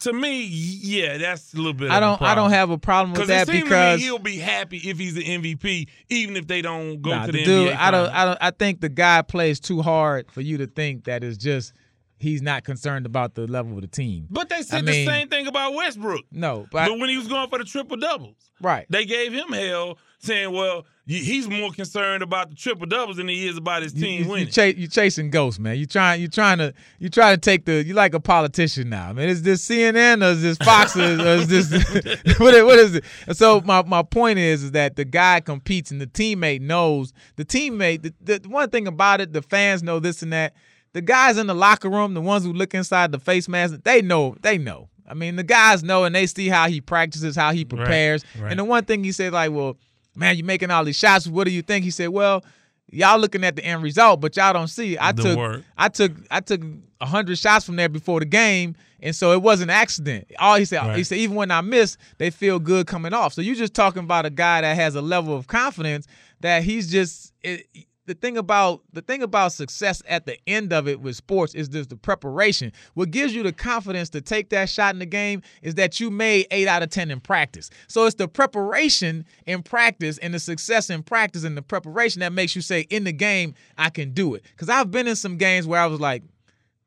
to me, yeah, that's a little bit. I don't. I don't have a problem with that it seems because to me he'll be happy if he's the MVP, even if they don't go Nah, to the the, dude, NBA. I don't. I don't. I think the guy plays too hard for you to think that is just he's not concerned about the level of the team. But they said I the mean- same thing about Westbrook. No, but, But when he was going for the triple doubles, right. they gave him hell, saying, "Well, he's more concerned about the triple doubles than he is about his team you, you, winning." you chasing ghosts, man. You trying, you trying to, you trying to take the. You like a politician now, I man. Is this CNN or is this Fox or, is this what? What is it? So my my point is, is that the guy competes and the teammate knows the teammate. The, the one thing about it, the fans know this and that. The guys in the locker room, the ones who look inside the face mask, they know. They know. I mean, the guys know and they see how he practices, how he prepares. right. And the one thing he said, like, well, man, you're making all these shots. What do you think? He said, well, y'all looking at the end result, but y'all don't see. I The took, work. I took, I took hundred shots from there before the game, and so it was an accident. All he said, he said, even when I miss, they feel good coming off. So you're just talking about a guy that has a level of confidence that he's just. It, the thing about the thing about success at the end of it with sports is just the preparation. What gives you the confidence to take that shot in the game is that you made eight out of ten in practice. So it's the preparation in practice and the success in practice and the preparation that makes you say in the game I can do it. Because I've been in some games where I was like,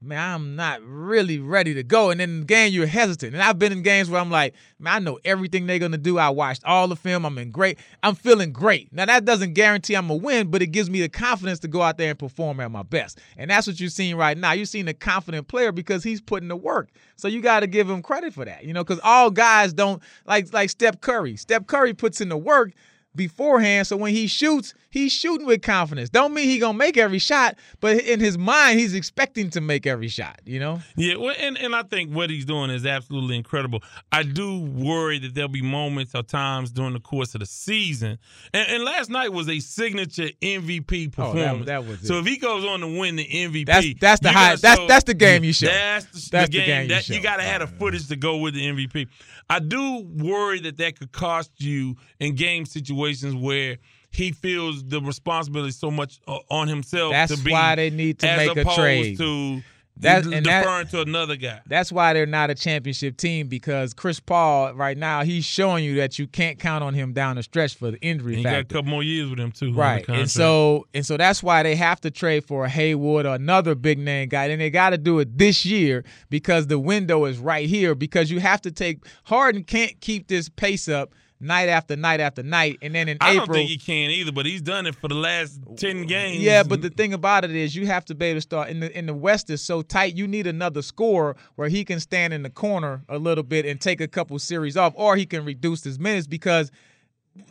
man, I'm not really ready to go. And then in the game, you're hesitant. And I've been in games where I'm like, man, I know everything they're to do. I watched all the film. I'm in great. I'm feeling great. Now, that doesn't guarantee I'm to win, but it gives me the confidence to go out there and perform at my best. And that's what you're seeing right now. You're seeing a confident player because he's putting the work. So you got to give him credit for that, you know, because all guys don't, like, like Steph Curry. Steph Curry puts in the work beforehand. So when he shoots, he's shooting with confidence. Don't mean he gonna make every shot, but in his mind, he's expecting to make every shot. You know? Yeah, well, and, and I think what he's doing is absolutely incredible. I do worry that there'll be moments or times during the course of the season. And, and last night was a signature MVP performance. Oh, that- that was it. so if he goes on to win the MVP, That's- that's the you high- that's- show- that's the game you show. That's the, That's the the game. game you that, show. got to have the footage to go with the MVP. I do worry that that could cost you in game situations where he feels the responsibility so much uh, on himself. That's to be, why they need to as make a opposed trade. To That- de- and that- deferring to another guy. That's why they're not a championship team because Chris Paul right now he's showing you that you can't count on him down the stretch for the injury And he got a couple more years with him too. Right. And so and so that's why they have to trade for a Hayward or another big name guy. And they got to do it this year because the window is right here because you have to take Harden can't keep this pace up night after night after night and then in I April don't think he can either, but he's done it for the last ten games. Yeah, but the thing about it is you have to be able to start in the in the West is so tight. You need another scorer where he can stand in the corner a little bit and take a couple series off, or he can reduce his minutes because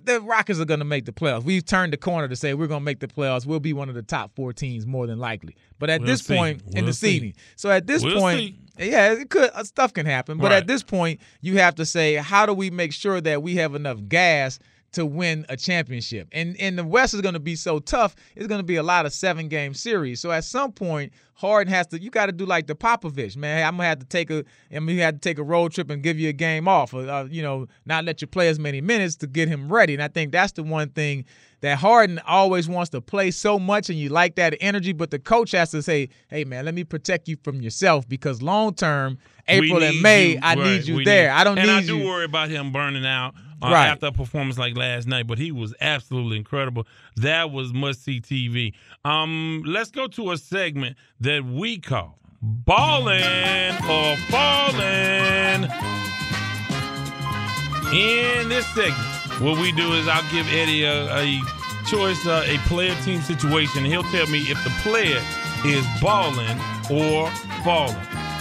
the Rockets are going to make the playoffs. We've turned the corner to say we're going to make the playoffs. We'll be one of the top four teams more than likely. But at We'll this see. point in We'll the see. seeding, so at this We'll point, see. Yeah, it could uh, stuff can happen. But Right. at this point, you have to say, how do we make sure that we have enough gas to win a championship? And and the West is going to be so tough. It's going to be a lot of seven game series. So at some point, Harden has to. You got to do like the Popovich, man. Hey, I'm gonna have to take a. I'm gonna have to take a road trip and give you a game off, or uh, you know, not let you play as many minutes to get him ready. And I think that's the one thing that Harden always wants to play so much, and you like that energy. But the coach has to say, "Hey, man, let me protect you from yourself because long term, April and May, you. I Right, need you there. I don't and need I do you." worry about him burning out uh, Right. after a performance like last night, but he was absolutely incredible. That was must see TV. Um, let's go to a segment that we call "Ballin' or Fallin'." In this segment, what we do is I'll give Eddie a, a choice, uh, a player team situation. He'll tell me if the player is balling or falling.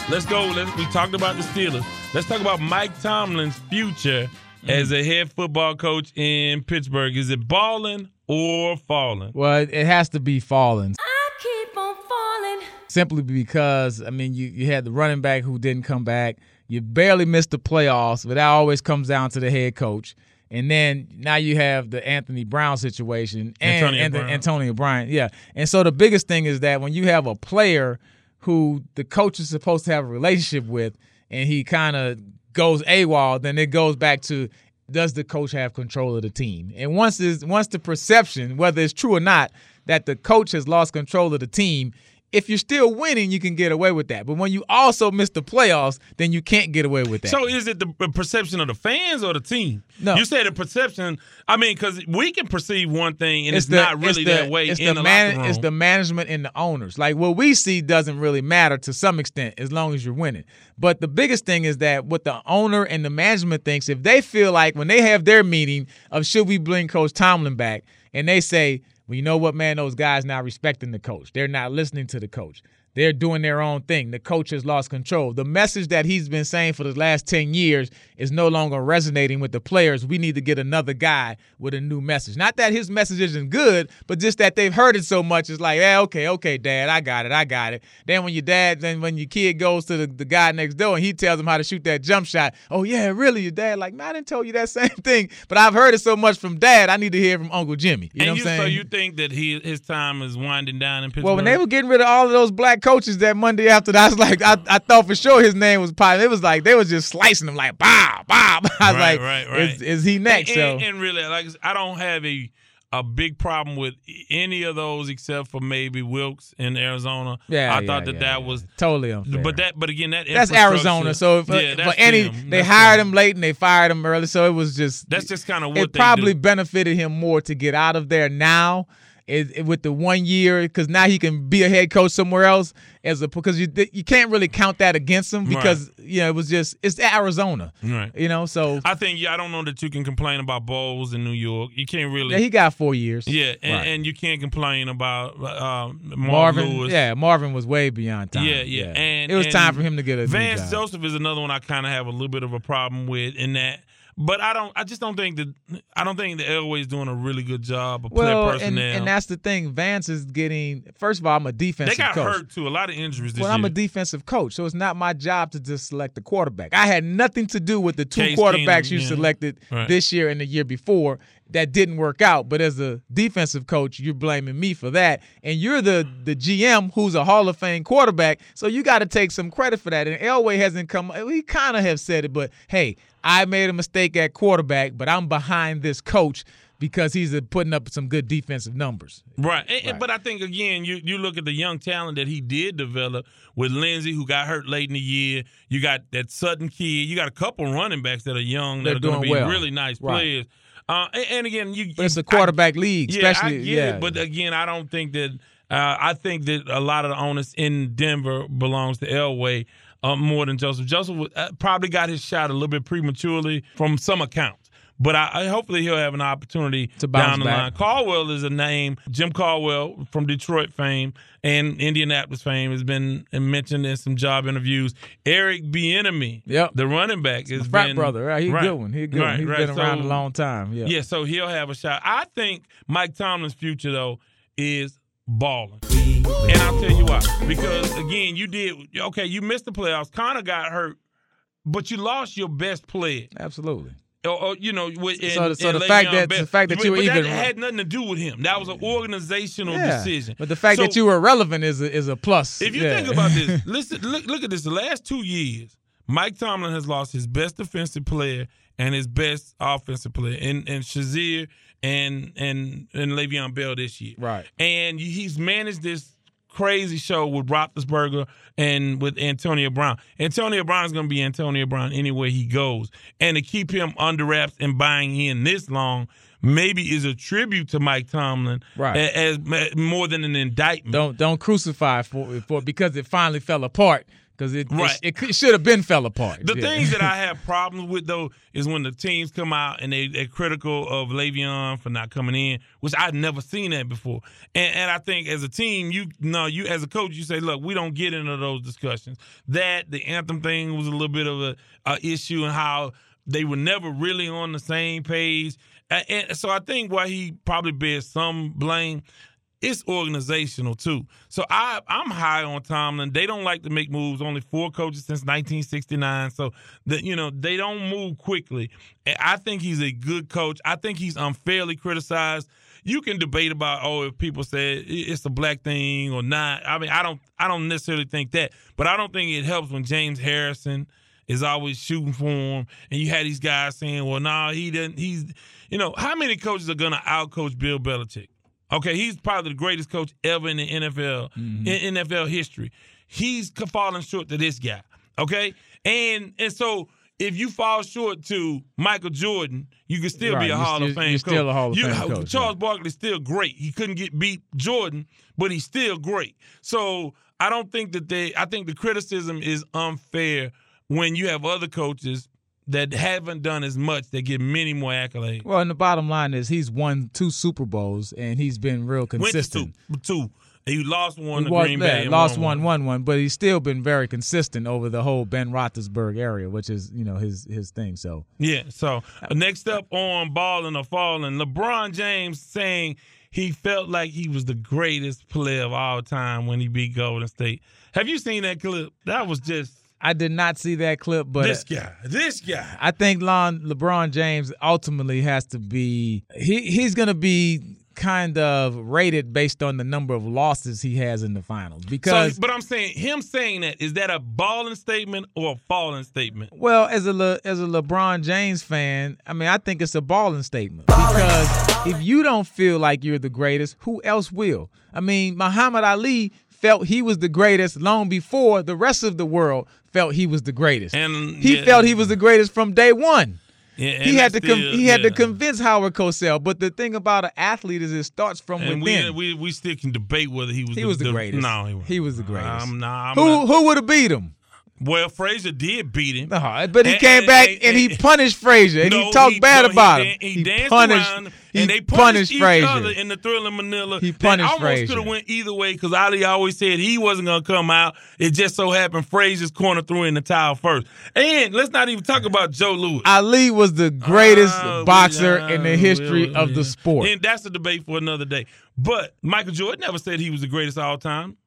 let's go. Let's, we talked about the Steelers. Let's talk about Mike Tomlin's future Mm-hmm. as a head football coach in Pittsburgh. Is it balling or falling? Well, it has to be falling. I keep on falling. Simply because I mean, you you had the running back who didn't come back. You barely missed the playoffs, but that always comes down to the head coach. And then now you have the Anthony Brown situation and, Antonio and the Brown. Antonio Bryant. Yeah. And so the biggest thing is that when you have a player who the coach is supposed to have a relationship with and he kind of goes AWOL, then it goes back to does the coach have control of the team? And once is once the perception, whether it's true or not, that the coach has lost control of the team, if you're still winning, you can get away with that. But when you also miss the playoffs, then you can't get away with that. So is it the perception of the fans or the team? No. You said the perception. I mean, because we can perceive one thing and it's, the- not really it's the- that way it's in the, the, man- locker room. It's the management and the owners. Like what we see doesn't really matter to some extent as long as you're winning. But the biggest thing is that what the owner and the management thinks, if they feel like when they have their meeting of should we bring Coach Tomlin back, and they say, well, you know what, man, those guys not respecting the coach. They're not listening to the coach. They're doing their own thing. The coach has lost control. The message that he's been saying for the last 10 years is no longer resonating with the players. We need to get another guy with a new message. Not that his message isn't good, but just that they've heard it so much. It's like, yeah, okay, okay, dad, I got it, I got it. Then when your dad, then when your kid goes to the, the guy next door and he tells him how to shoot that jump shot, oh, yeah, really, your dad? Like, man, I didn't tell you that same thing, but I've heard it so much from dad, I need to hear it from Uncle Jimmy. You know and what I'm you, saying? so you think that he his time is winding down in Pittsburgh? Well, when they were getting rid of all of those black coaches that Monday after, that, I was like, I, I thought for sure his name was Pop. It was like they was just slicing him like Bob, Bob. I was Right, like, right, right. Is, is he next? And, so and, and really, like I don't have a a big problem with any of those except for maybe Wilks in Arizona. yeah, I yeah, thought that yeah, that was. totally unfair. But that, but again, that that's Arizona. So if, yeah, uh, for any, them. they That's hired them. him late and they fired him early, so it was just That's just kind of what it they probably do. benefited him more to get out of there now. Is it- with the one year because now he can be a head coach somewhere else as a because you you can't really count that against him because you know it was just it's Arizona Right. you know so I think yeah, I don't know that you can complain about Bowles in New York. You can't really. yeah, he got four years Yeah, and, Right. and you can't complain about uh, Marvin. Marvin Lewis. yeah Marvin was way beyond time Yeah, yeah, and it was and time for him to get a Vance. Joseph is another one I kind of have a little bit of a problem with in that, but I don't. I just don't think that. I don't think the Elway is doing a really good job of player well and, personnel. and that's the thing Vance is getting first of all I'm a defensive. they got coach hurt too. A lot of injuries this Well, year. I'm a defensive coach, so it's not my job to just select the quarterback. I had nothing to do with the two Case quarterbacks Keenum, you yeah. selected Right. this year and the year before that didn't work out. But as a defensive coach, you're blaming me for that, and you're the the GM who's a Hall of Fame quarterback, so you got to take some credit for that. And Elway hasn't come. He kind of have said it, but hey, I made a mistake at quarterback, but I'm behind this coach. Because he's putting up some good defensive numbers. Right. And- and- But I think again, you you look at the young talent that he did develop with Lindsay, who got hurt late in the year. You got that Sutton kid. You got a couple running backs that are young They're that are going to doing be well. really nice Right. players. Uh, and, and again, you But it's a quarterback league, Yeah. I get yeah, it. But again, I don't think that. Uh, I think that a lot of the onus in Denver belongs to Elway uh, more than Joseph. Joseph was- uh, probably got his shot a little bit prematurely from some accounts. But I, I hopefully he'll have an opportunity To down the back. line. Caldwell is a name. Jim Caldwell from Detroit fame and Indianapolis fame has been mentioned in some job interviews. Eric Bieniemy, Yep. the running back, is frat been brother, right? He's right, good one. He's good right, one. He's right. been around So- a long time. Yeah. yeah, so he'll have a shot. I think Mike Tomlin's future though is balling, and I'll tell you why. Because again, you did okay. You missed the playoffs. Conner got hurt, but you lost your best player. Absolutely. Or, or, you know, with So in the fact that- the fact that But- you were but even- that had nothing to do with him. That was an organizational Yeah. decision. But the fact So- that you were relevant is a, is a plus. if you Yeah. think about this, listen, look, look at this. The last two years, Mike Tomlin has lost his best defensive player and his best offensive player, in in Shazier and and and Le'Veon Bell this year. Right. And he's managed this crazy show with Roethlisberger and with Antonio Brown. Antonio Brown is going to be Antonio Brown anywhere he goes, and to keep him under wraps and buying in this long. Maybe is a tribute to Mike Tomlin, Right. a- As, more than an indictment. don't don't crucify for for because it finally fell apart because it, Right. it, it, should have been fell apart. The Yeah. things that I have problems with though is when the teams come out and they, they're critical of Le'Veon for not coming in, which I've never seen that before. And, and I think as a team, you no, you as a coach, you say, look, we don't get into those discussions. That the anthem thing was a little bit of a, a issue and how they were never really on the same page. And, and so I think why he probably bears some blame it's organizational too. So I I'm high on Tomlin. They don't like to make moves. Only four coaches since 1969. So that you know they don't move quickly. And I think he's a good coach. I think he's unfairly criticized. You can debate about oh if people say it's a black thing or not. I mean I don't I don't necessarily think that, but I don't think it helps when James Harrison is always shooting for him, and you had these guys saying, "Well, no, nah, he didn't." He's, you know, how many coaches are to outcoach Bill Belichick? Okay, he's probably the greatest coach ever in the NFL mm-hmm. in NFL history. He's falling short to this guy. Okay, and and so if you fall short to Michael Jordan, you can still Right, be a you're Hall still- of Fame you're coach. still a Hall of You- Fame coach, Charles Barkley's still great. He couldn't get beat Jordan, but he's still great. So I don't think that they. I think the criticism is unfair when you have other coaches that haven't done as much that get many more accolades. Well, and the bottom line is he's won two Super Bowls and he's been real consistent. Went to two, two. He lost one He to was- Green yeah, Bay. lost won one, won one, but he's still been very consistent over the whole Ben Roethlisberger area, which is you know his his thing. So Yeah. So uh, next up on balling or falling, LeBron James saying he felt like he was the greatest player of all time when he beat Golden State. Have you seen that clip? That was just I did not see that clip, but this guy. This guy. I think Lon, LeBron James ultimately has to be he he's going to be kind of rated based on the number of losses he has in the finals because so, but I'm saying him saying that is that a balling statement or a falling statement? Well, as a Le, as a LeBron James fan, I mean, I think it's a balling statement because if you don't feel like you're the greatest, who else will? I mean, Muhammad Ali felt he was the greatest long before the rest of the world felt he was the greatest. And he yeah, felt he was the greatest from day one. Yeah, he had to com- still- he had to convince Howard Cosell. But the thing about an athlete is it starts from And within. we, we we still can debate whether he was he the, was the greatest. No, he was. He was the greatest. Um, nah, I'm who not- who would have beat him? Well, Frazier did beat him. Uh-huh, But he And- came and- back and- and, he punished Frazier and No, he talked bad no, about dan- him. He, danced punished. around, he and they punished, punished, each Frazier. other in the Thrilla Manila. He That punished almost Frazier. could have went either way because Ali always said he wasn't going to come out. It just so happened Frazier's corner threw in the towel first. And let's not even talk about Joe Louis. Ali was the greatest Ah, boxer we- in the history we- of the sport. And that's a debate for another day. But Michael Jordan never said he was the greatest of all time.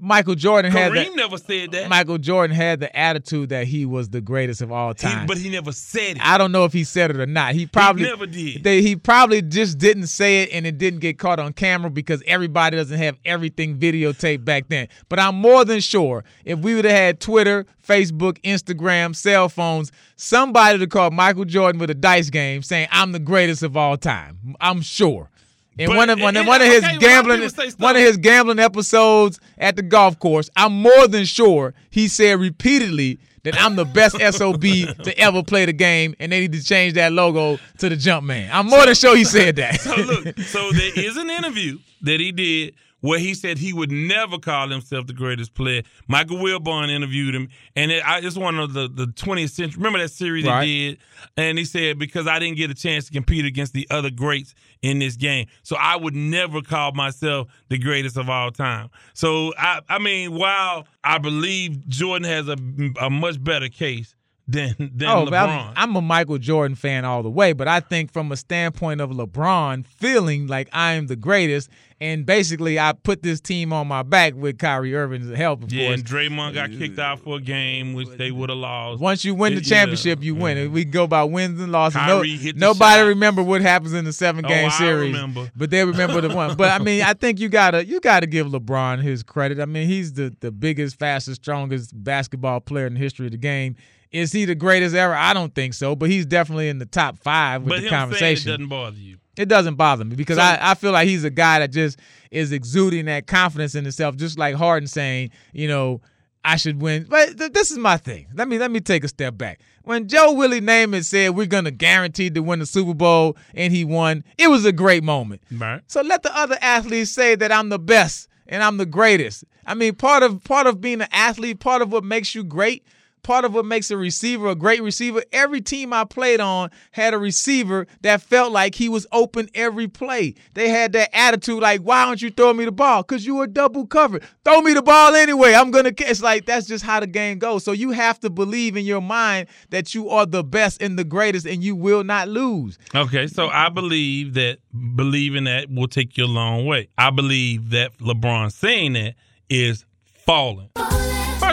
Michael Jordan had Kareem that. never said that. Michael Jordan had the attitude that he was the greatest of all He- time. but he never said it. I don't know if he said it or not. He probably never did. They, he probably just didn't say it, and it didn't get caught on camera because everybody doesn't have everything videotaped back then. But I'm more than sure if we would have had Twitter, Facebook, Instagram, cell phones, somebody would have call Michael Jordan with a dice game saying I'm the greatest of all time. I'm sure. And But- one of one, and- one of his okay, gambling people say stuff- one of his gambling episodes at the golf course, I'm more than sure he said repeatedly that I'm the best SOB to ever play the game, and they need to change that logo to the jump man. I'm more than sure he said that. So look, so there is an interview that he did where he said he would never call himself the greatest player. Michael Wilbon interviewed him, and it, I, it's one of the, the 20th century. Remember that series Right. he did? And he said because I didn't get a chance to compete against the other greats in this game, so I would never call myself the greatest of all time. So I, I mean, while I believe Jordan has a, a much better case than than Oh, LeBron. I'm, I'm a Michael Jordan fan all the way, but I think from a standpoint of LeBron feeling like I am the greatest, and basically I put this team on my back with Kyrie Irving's help, of yeah, course. and Draymond got kicked out for a game, which they would have lost. Once you win the championship, you win it. We go by wins and losses. No, Kyrie the nobody shot. remember what happens in the seven oh, game I series, remember. but they remember the one. But I mean, I think you gotta you gotta give LeBron his credit. I mean, he's the the biggest, fastest, strongest basketball player in the history of the game. Is he the greatest ever? I don't think so, but he's definitely in the top five with but the him conversation. it doesn't bother you. It doesn't bother me because So- I, I feel like he's a guy that just is exuding that confidence in himself, just like Harden saying, you know, I should win. But th- this is my thing. Let me let me take a step back. When Joe Willie Namath said we're gonna guarantee to win the Super Bowl and he won, it was a great moment. Right. So let the other athletes say that I'm the best and I'm the greatest. I mean, part of part of being an athlete, part of what makes you great, part of what makes a receiver a great receiver. Every team I played on had a receiver that felt like he was open every play. They had that attitude like, "Why don't you throw me the ball? Cuz you were double covered. Throw me the ball anyway. I'm going to catch." Like that's just how the game goes. So you have to believe in your mind that you are the best and the greatest and you will not lose. Okay, so I believe that believing that will take you a long way. I believe that LeBron saying that is falling.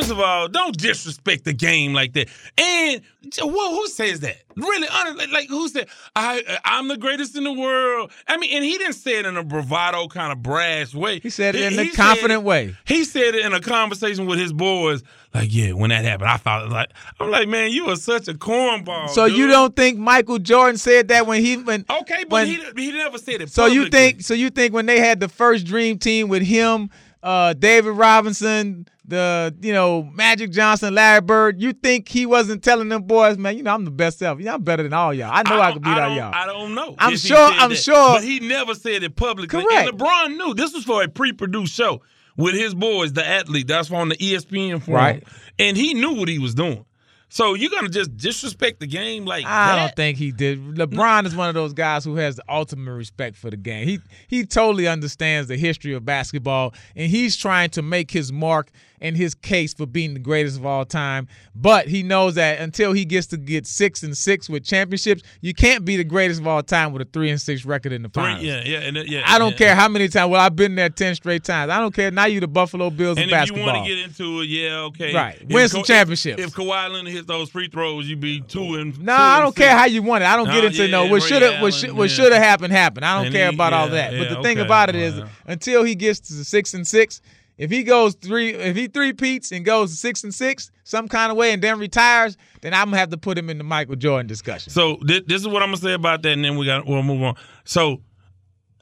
First of all, don't disrespect the game like that. And who, who says that? Really, honestly, like who said I I'm the greatest in the world? I mean, and he didn't say it in a bravado kind of brash way. He said it in a He confident said- way. He said it in a conversation with his boys. Like, yeah, when that happened, I thought like I'm like, man, you are such a cornball. So you don't think Michael Jordan said that when he when Okay, but when- he he never said it. So you think so you think when they had the first dream team with him, uh, David Robinson, the you know Magic Johnson, Larry Bird, you think he wasn't telling them boys, man, you know I'm the best ever. Yeah, I'm better than all y'all. I know I, don't- can beat all y'all. I don't know. I'm sure- I'm that. sure- But he never said it publicly. Correct. And LeBron knew this was for a pre-produced show with his boys, the athlete. That's on the ESPN forum. Right. And he knew what he was doing. So you're gonna just disrespect the game like I that? don't think he did. LeBron is one of those guys who has the ultimate respect for the game. He he totally understands the history of basketball, and he's trying to make his mark and his case for being the greatest of all time. But he knows that until he gets to get six and six with championships, you can't be the greatest of all time with a three and six record in the Three- finals. yeah, yeah, and, uh, yeah. I don't yeah. care how many times. Well, I've been there ten straight times. I don't care. Now you the Buffalo Bills And if basketball. you want to get into it, yeah, okay. Right. If Win some Ka- championships. If, if Kawhi Leonard hits those free throws, you'd be two and. No, two I don't care six. how you want it. I don't get into yeah, no what should have what should what yeah. should have happened happened. I don't And care he- about all that. But the thing about it is until he gets to six and six, if he goes three if he three peats and goes six and six some kind of way and then retires, then I'm gonna have to put him in the Michael Jordan discussion. So thi- this is what I'm gonna say about that, and then we got we'll move on. So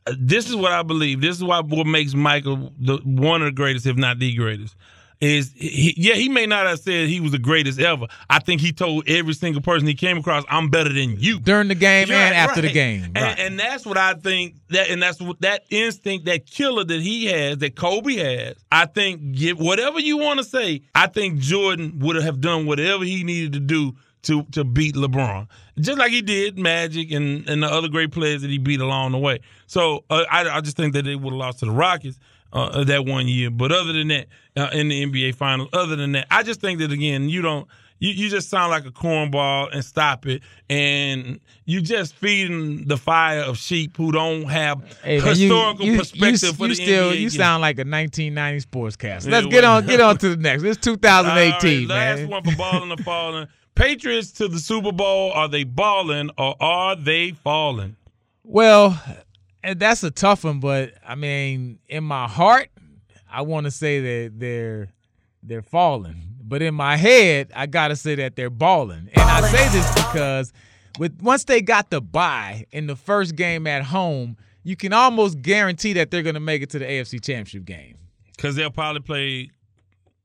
uh, this is what I believe. This is why what makes Michael the one of the greatest, if not the greatest. Is he, yeah, he may not have said he was the greatest ever. I think he told every single person he came across, "I'm better than you." During the game and after the right. game. And, Right. and that's what I think that, and that's what that instinct, that killer that he has, that Kobe has. I think, give whatever you want to say. I think Jordan would have done whatever he needed to do to to beat LeBron, just like he did Magic and and the other great players that he beat along the way. So uh, I I just think that they would have lost to the Rockets. Uh, that one year, but other than that, uh, in the NBA Finals, other than that, I just think that again, you don't, you, you just sound like a cornball and stop it, and you just feeding the fire of sheep who don't have Hey, man, historical you, you, perspective for you the still NBA. you sound like a 1990 sportscaster. Yeah, Let's get on get on to the next. It's 2018, All right, last man. one for balling or falling. Patriots to the Super Bowl. Are they balling or are they falling? Well, and that's a tough one, but I mean, in my heart, I want to say that they're they're falling, but in my head, I gotta say that they're balling. And I say this because with once they got the bye in the first game at home, you can almost guarantee that they're gonna make it to the AFC Championship game. Because they'll probably play.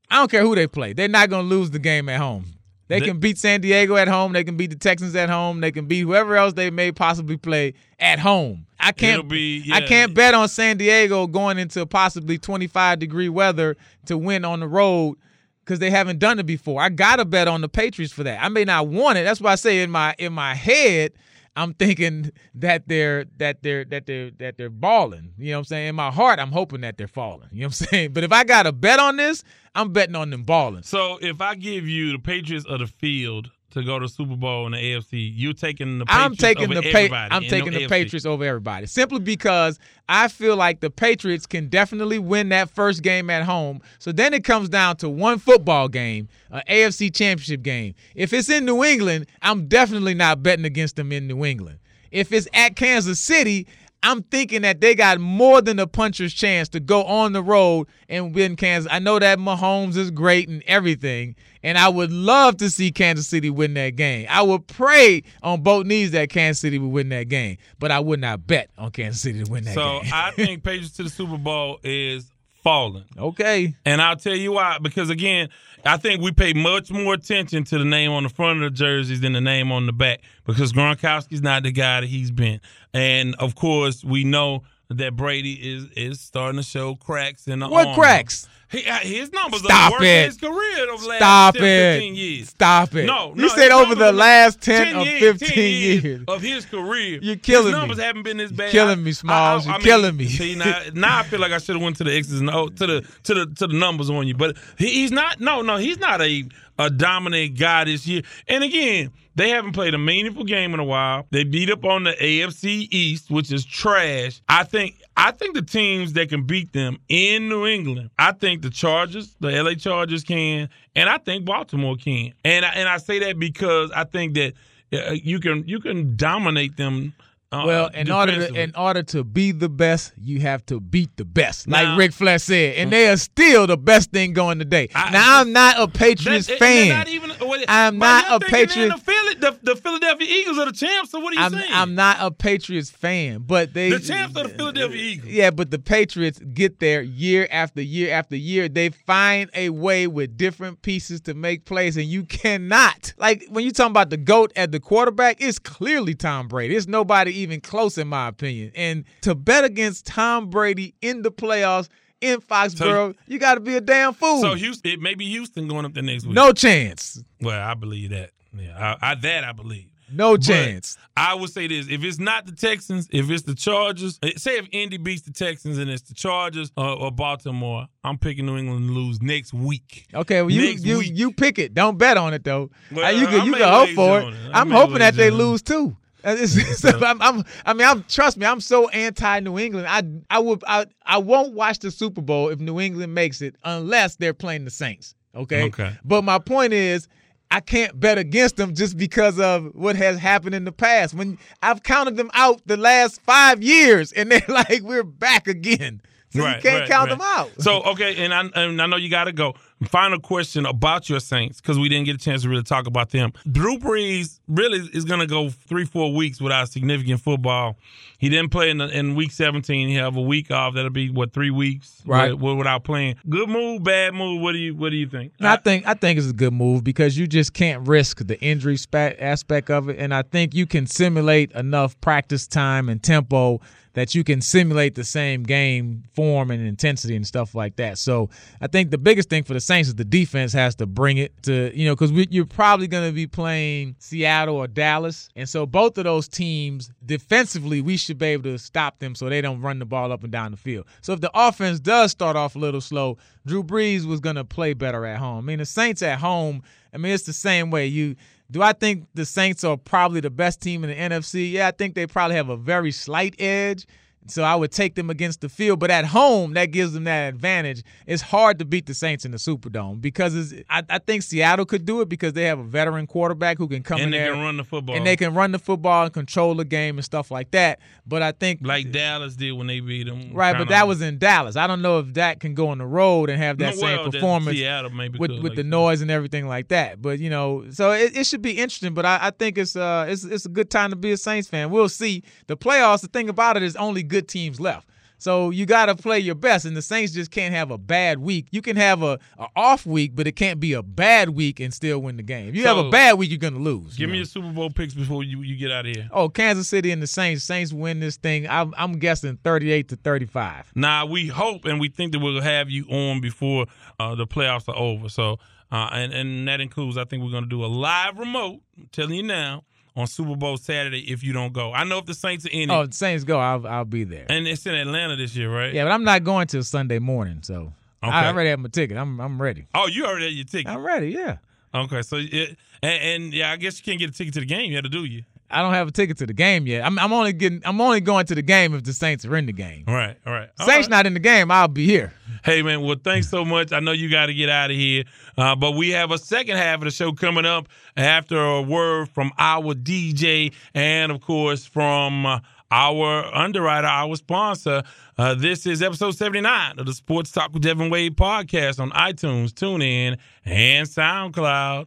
I don't care who they play. They're not going to lose the game at home. They can beat San Diego at home. They can beat the Texans at home. They can beat whoever else they may possibly play at home. I can't. Be- I can't bet on San Diego going into possibly 25 degree weather to win on the road because they haven't done it before. I gotta bet on the Patriots for that. I may not want it. That's why I say in my in my head. I'm thinking that they're that they're that they're that they're balling. You know what I'm saying? In my heart, I'm hoping that they're falling. You know what I'm saying? But if I got to bet on this, I'm betting on them balling. So if I give you the Patriots of the field to go to Super Bowl in the AFC, you're taking the Patriots I'm taking over the pa- everybody I'm taking the AFC. Patriots over everybody simply because I feel like the Patriots can definitely win that first game at home. So then it comes down to one football game, an AFC Championship game. If it's in New England, I'm definitely not betting against them in New England. If it's at Kansas City, I'm thinking that they got more than a puncher's chance to go on the road and win Kansas. I know that Mahomes is great and everything, and I would love to see Kansas City win that game. I would pray on both knees that Kansas City would win that game, but I would not bet on Kansas City to win that So game. So I think Patriots to the Super Bowl is falling. okay. And I'll tell you why. Because again, I think we pay much more attention to the name on the front of the jerseys than the name on the back. Because Gronkowski's not the guy that he's been. And of course, we know that Brady is is starting to show cracks in the What armor. cracks? He, uh, his numbers Stop are the worst it. in his career of the last Stop 10, it. 15 years. Stop it. No, You said over the last 10 or years, 15 10 years. of his career. You're killing me. his numbers me. haven't been this bad. killing me, Smalls. You're killing me. See now, now I feel like I should have went to the X's and O to the to the to the numbers on you, but he, he's not. No, no, he's not a a dominant guy this year. And again, they haven't played a meaningful game in a while. They beat up on the AFC East, which is trash. I think I think the teams that can beat them in New England, I think the Chargers, the LA Chargers can, and I think Baltimore can. And I, and I say that because I think that uh, you can you can dominate them. Uh, Well, in order to in order to be the best, you have to beat the best, like Now- Ric Flair said, and they are still the best thing going today. I- now I'm not a Patriots That- fan. Not even, what- I'm not a thinking Patriot- they're The, the, the Philadelphia Eagles are the champs. So what are you I'm saying? I'm not a Patriots fan, but they the champs are the Philadelphia Eagles. Yeah, but the Patriots get there year after year after year. They find a way with different pieces to make plays, and you cannot. Like when you talking about the GOAT at the quarterback, it's clearly Tom Brady. It's nobody even close, in my opinion. And to bet against Tom Brady in the playoffs in Foxborough, you got to be a damn fool. So Houston, it may be Houston going up the next week. no chance. Well, I believe that. Yeah, I, I, that I believe. No But chance. I would say this: if it's not the Texans, if it's the Chargers, eh, say if Indy beats the Texans and it's the Chargers or, or Baltimore, I'm picking New England to lose next week. Okay, well, you you you pick it. Don't bet on it though. Well, Uh, you I can you can hope for it. it. I'm hoping that they on lose too. It's- I'm, I'm, I mean, I'm trust me. I'm so anti New England. I I would I I won't watch the Super Bowl if New England makes it unless they're playing the Saints. Okay. Okay. But my point is. I can't bet against them just because of what has happened in the past. When I've counted them out the last five years, and they're like, "We're back again." So you can't right, count right. them out. So okay, and I, and I know you got to go. Final question about your Saints because we didn't get a chance to really talk about them. Drew Brees really is going to go three, four weeks without significant football. He didn't play in, the, in week 17. He have a week off. That'll be what three weeks, Right. wi- without playing. Good move, bad move. What do you What do you think? I think I think it's a good move because you just can't risk the injury aspect of it, and I think you can simulate enough practice time and tempo that you can simulate the same game form and intensity and stuff like that. So I think the biggest thing for the Saints is the defense has to bring it to you know because you're probably going to be playing Seattle or Dallas, and so both of those teams defensively we should be able to stop them so they don't run the ball up and down the field. So if the offense does start off a little slow, Drew Brees was going to play better at home. I mean the Saints at home, I mean it's the same way you. Do I think the Saints are probably the best team in the NFC? Yeah, I think they probably have a very slight edge. So I would take them against the field, but at home that gives them that advantage. It's hard to beat the Saints in the Superdome because I, I think Seattle could do it because they have a veteran quarterback who can come in and they there and run the football, and they can run the football and control the game and stuff like that. But I think like Dallas did when they beat them. right, but that was in Dallas. I don't know if that can go on the road and have that No, same well, performance Seattle maybe with with like the you noise and everything like that. But you know, so it, it should be interesting. But I, I think it's uh it's it's a good time to be a Saints fan. We'll see. The playoffs. The thing about it is only good teams left. So you got to play your best, and the Saints just can't have a bad week. You can have a, a off week, but it can't be a bad week and still win the game. If you have a bad week, you're gonna lose. Give you me your Super Bowl picks before you, you get out of here. Oh, Kansas City and the Saints. Saints win this thing. I'm, I'm guessing 38 to 35. Now we hope and we think that we'll have you on before uh, the playoffs are over. So, uh, and and that includes, I think we're to do a live remote. I'm telling you now on Super Bowl Saturday if you don't go. I know if the Saints are in it, Oh, the Saints go. I'll, I'll be there. and it's in Atlanta this year, right? Yeah, but I'm not going till Sunday morning, so Okay. I already have my ticket. I'm I'm ready. Oh, you already have your ticket. I'm ready. Yeah, Okay, so it, and, and yeah, I guess you can't get a ticket to the game. You had to do you. I don't have a ticket to the game yet. I'm I'm only getting I'm only going to the game if the Saints are in the game. All right, all right. All Saints right. not in the game, I'll be here. Hey man, well thanks so much. I know you got to get out of here, uh, but we have a second half of the show coming up after a word from our DJ and of course from uh, our underwriter, our sponsor. Uh, this is episode seventy nine of the Sports Talk with Devin Wade podcast on iTunes, TuneIn, and SoundCloud.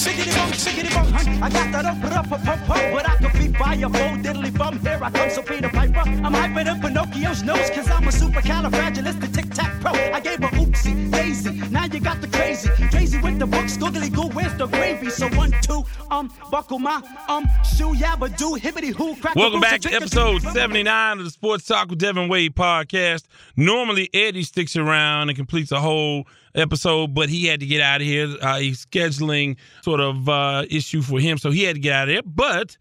chickity bum chickity bum. I got that up, up, up, up, up. But I could be by a full diddly bum. Here I come, so Peter Piper. I'm hyper than Pinocchio's nose, cause I'm a supercalifragilistic tic tac pro. I gave her oopsie, daisy. Now you got the crazy. Crazy with the books, googly goo, where's the gravy? So one, two, um, buckle my, um, shoe, yabba do, hibbity hoo, crack Welcome back to episode 79 of the Sports Talk with Devin Wade podcast. Normally, Eddie sticks around and completes a whole episode, but he had to get out of here. Uh, he's scheduling sort of uh, issue for him, so he had to get out of there. But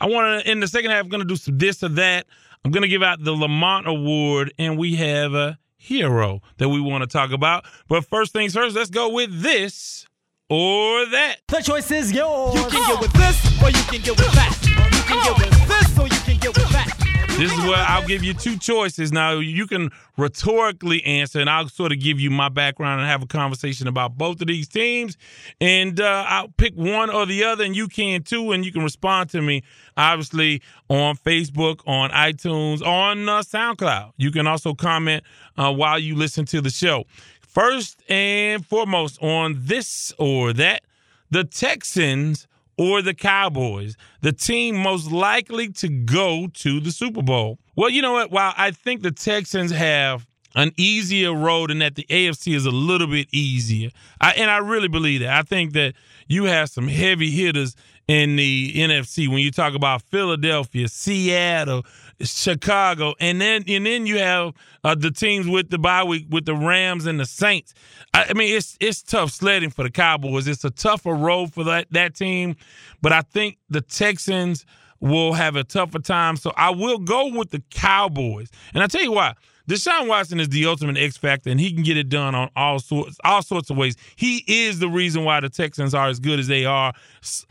I want to, in the second half, I'm going to do some this or that. I'm going to give out the Lamont Award, and we have a hero that we want to talk about. But first things first, let's go with this or that. The choice is yours. You can get with this, or you can get with that. You can get with this, or you can get with that. This is where I'll give you two choices. Now you can rhetorically answer, and I'll sort of give you my background and have a conversation about both of these teams. And uh, I'll pick one or the other, and you can too. And you can respond to me, obviously, on Facebook, on iTunes, on uh, SoundCloud. You can also comment uh, while you listen to the show. First and foremost, on this or that, the Texans or the Cowboys, the team most likely to go to the Super Bowl. Well, you know what? While I think the Texans have an easier road and that the AFC is a little bit easier, I, and I really believe that. I think that you have some heavy hitters in the NFC when you talk about Philadelphia, Seattle, Chicago, and then and then you have uh, the teams with the bye week with the Rams and the Saints. I, I, mean, it's it's tough sledding for the Cowboys. It's a tougher road for that that team, but I think the Texans will have a tougher time. So I will go with the Cowboys, and I tell you why. Deshaun Watson is the ultimate X factor, and he can get it done on all sorts all sorts of ways. He is the reason why the Texans are as good as they are,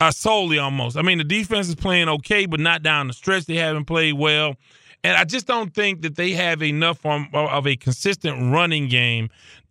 uh, solely almost. I mean, the defense is playing okay, but not down the stretch. They haven't played well, and I just don't think that they have enough of a consistent running game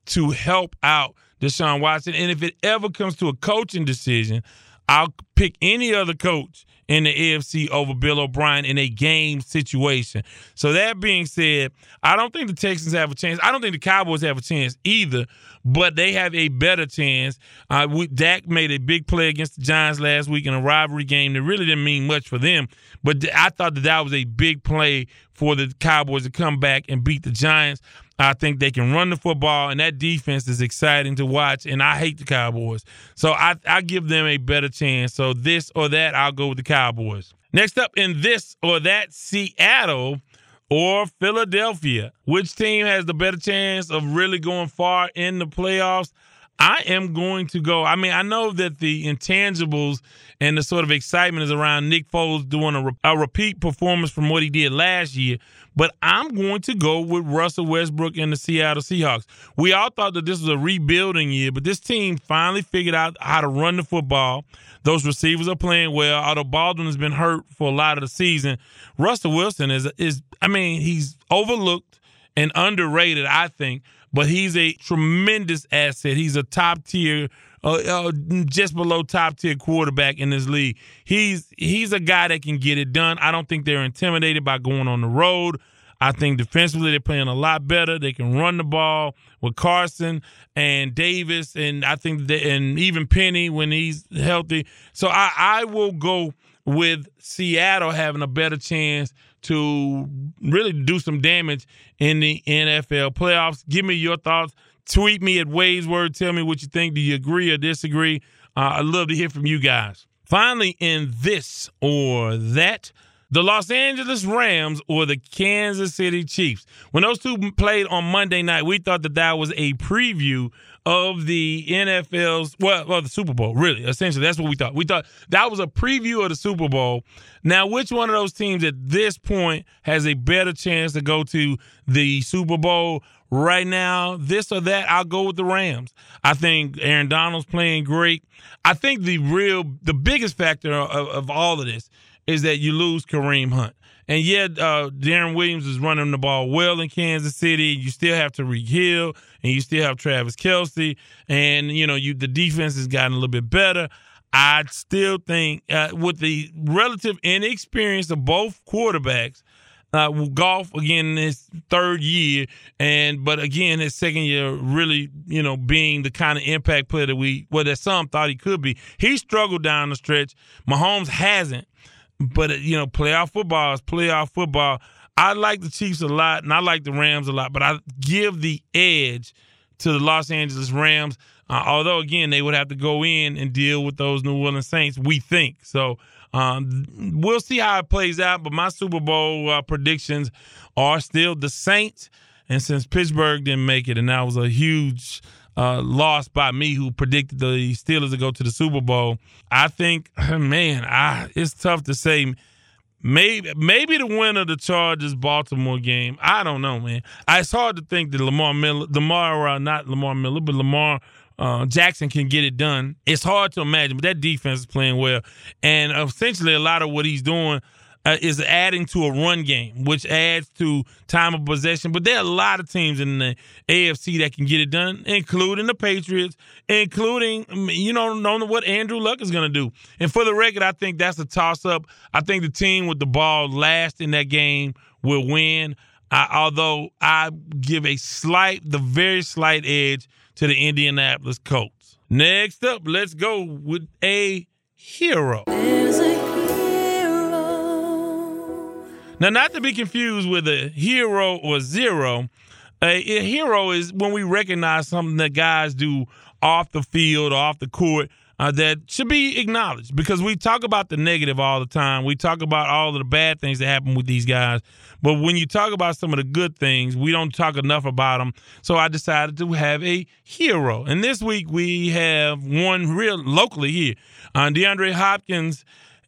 to help out Deshaun Watson. And if it ever comes to a coaching decision, I'll pick any other coach in the AFC over Bill O'Brien in a game situation. So that being said, I don't think the Texans have a chance. I don't think the Cowboys have a chance either, but they have a better chance. Uh, we, Dak made a big play against the Giants last week in a rivalry game that really didn't mean much for them, but I thought that that was a big play for the Cowboys to come back and beat the Giants. I think they can run the football, and that defense is exciting to watch. And I hate the Cowboys, so I, I give them a better chance. So this or that, I'll go with the Cowboys. Next up in this or that, Seattle or Philadelphia. Which team has the better chance of really going far in the playoffs? I am going to go. I mean, I know that the intangibles and the sort of excitement is around Nick Foles doing a, re- a repeat performance from what he did last year, but I'm going to go with Russell Westbrook and the Seattle Seahawks. We all thought that this was a rebuilding year, but this team finally figured out how to run the football. Those receivers are playing well. Although Baldwin has been hurt for a lot of the season, Russell Wilson is is I mean he's overlooked and underrated, I think, but he's a tremendous asset. He's a top tier uh, uh, just below top tier quarterback in this league. He's he's a guy that can get it done. I don't think they're intimidated by going on the road. I think defensively they're playing a lot better. They can run the ball with Carson and Davis, and I think and even Penny when he's healthy. So I, I will go with Seattle having a better chance to really do some damage in the NFL playoffs. Give me your thoughts. Tweet me at Wade's Word. Tell me what you think. Do you agree or disagree? Uh, I'd love to hear from you guys. Finally, in this or that, the Los Angeles Rams or the Kansas City Chiefs. When those two played on Monday night, we thought that that was a preview of the NFL's well, well, the Super Bowl. Really, essentially, that's what we thought. We thought that was a preview of the Super Bowl. Now, which one of those teams at this point has a better chance to go to the Super Bowl? Right now, this or that, I'll go with the Rams. I think Aaron Donald's playing great. I think the real, the biggest factor of, of all of this is that you lose Kareem Hunt. And yet, uh, Damien Williams is running the ball well in Kansas City. You still have Tyreek Hill, and you still have Travis Kelce, and you know you the defense has gotten a little bit better. I still think, uh, with the relative inexperience of both quarterbacks, uh, Goff again in his third year, and but again his second year really, you know, being the kind of impact player that we, well, that some thought he could be. He struggled down the stretch. Mahomes hasn't, but uh, you know, playoff football is playoff football. I like the Chiefs a lot, and I like the Rams a lot, but I give the edge to the Los Angeles Rams. Uh, although again, they would have to go in and deal with those New Orleans Saints. We think so. Um, we'll see how it plays out, but my Super Bowl uh, predictions are still the Saints. And since Pittsburgh didn't make it, and that was a huge uh, loss by me, who predicted the Steelers to go to the Super Bowl, I think, man, I, it's tough to say. Maybe maybe the winner of the Chargers Baltimore game. I don't know, man. It's hard to think that Lamar Miller, Lamar, uh, not Lamar Miller, but Lamar uh, Jackson can get it done. It's hard to imagine, but that defense is playing well, and essentially a lot of what he's doing uh, is adding to a run game, which adds to time of possession. But there are a lot of teams in the AFC that can get it done, including the Patriots, including you know know what Andrew Luck is going to do. And for the record, I think that's a toss up. I think the team with the ball last in that game will win. I, although I give a slight, the very slight edge to the Indianapolis Colts. Next up, let's go with a hero. Now, not to be confused with a hero or zero, a, a hero is when we recognize something that guys do off the field or off the court uh, that should be acknowledged because we talk about the negative all the time. We talk about all of the bad things that happen with these guys. But when you talk about some of the good things, we don't talk enough about them. So I decided to have a hero. And this week we have one real locally here. Uh, DeAndre Hopkins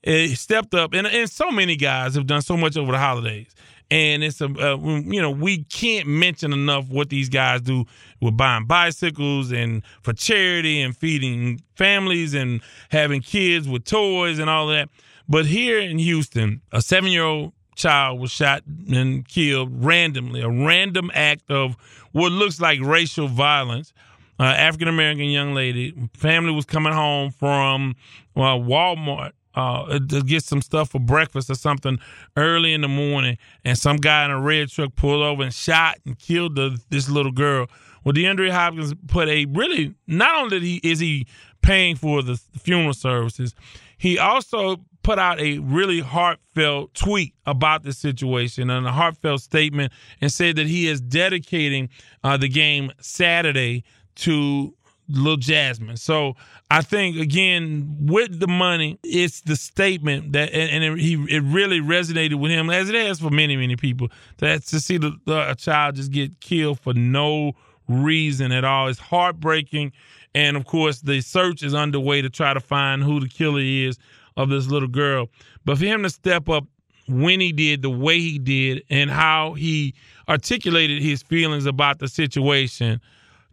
uh, stepped up, and, and so many guys have done so much over the holidays and it's a uh, you know we can't mention enough what these guys do with buying bicycles and for charity and feeding families and having kids with toys and all that. But here in Houston, a seven year old child was shot and killed randomly, a random act of what looks like racial violence. Uh, African American young lady, family was coming home from uh, Walmart uh, to get some stuff for breakfast or something early in the morning, and some guy in a red truck pulled over and shot and killed the, this little girl. Well, DeAndre Hopkins put a really not only he, is he paying for the funeral services, he also put out a really heartfelt tweet about the situation and a heartfelt statement and said that he is dedicating uh, the game Saturday to little Jasmine. So I think again with the money, it's the statement that and, and it, he it really resonated with him as it has for many many people. That to see the, the, a child just get killed for no reason at all is heartbreaking. And of course, the search is underway to try to find who the killer is of this little girl. But for him to step up when he did, the way he did, and how he articulated his feelings about the situation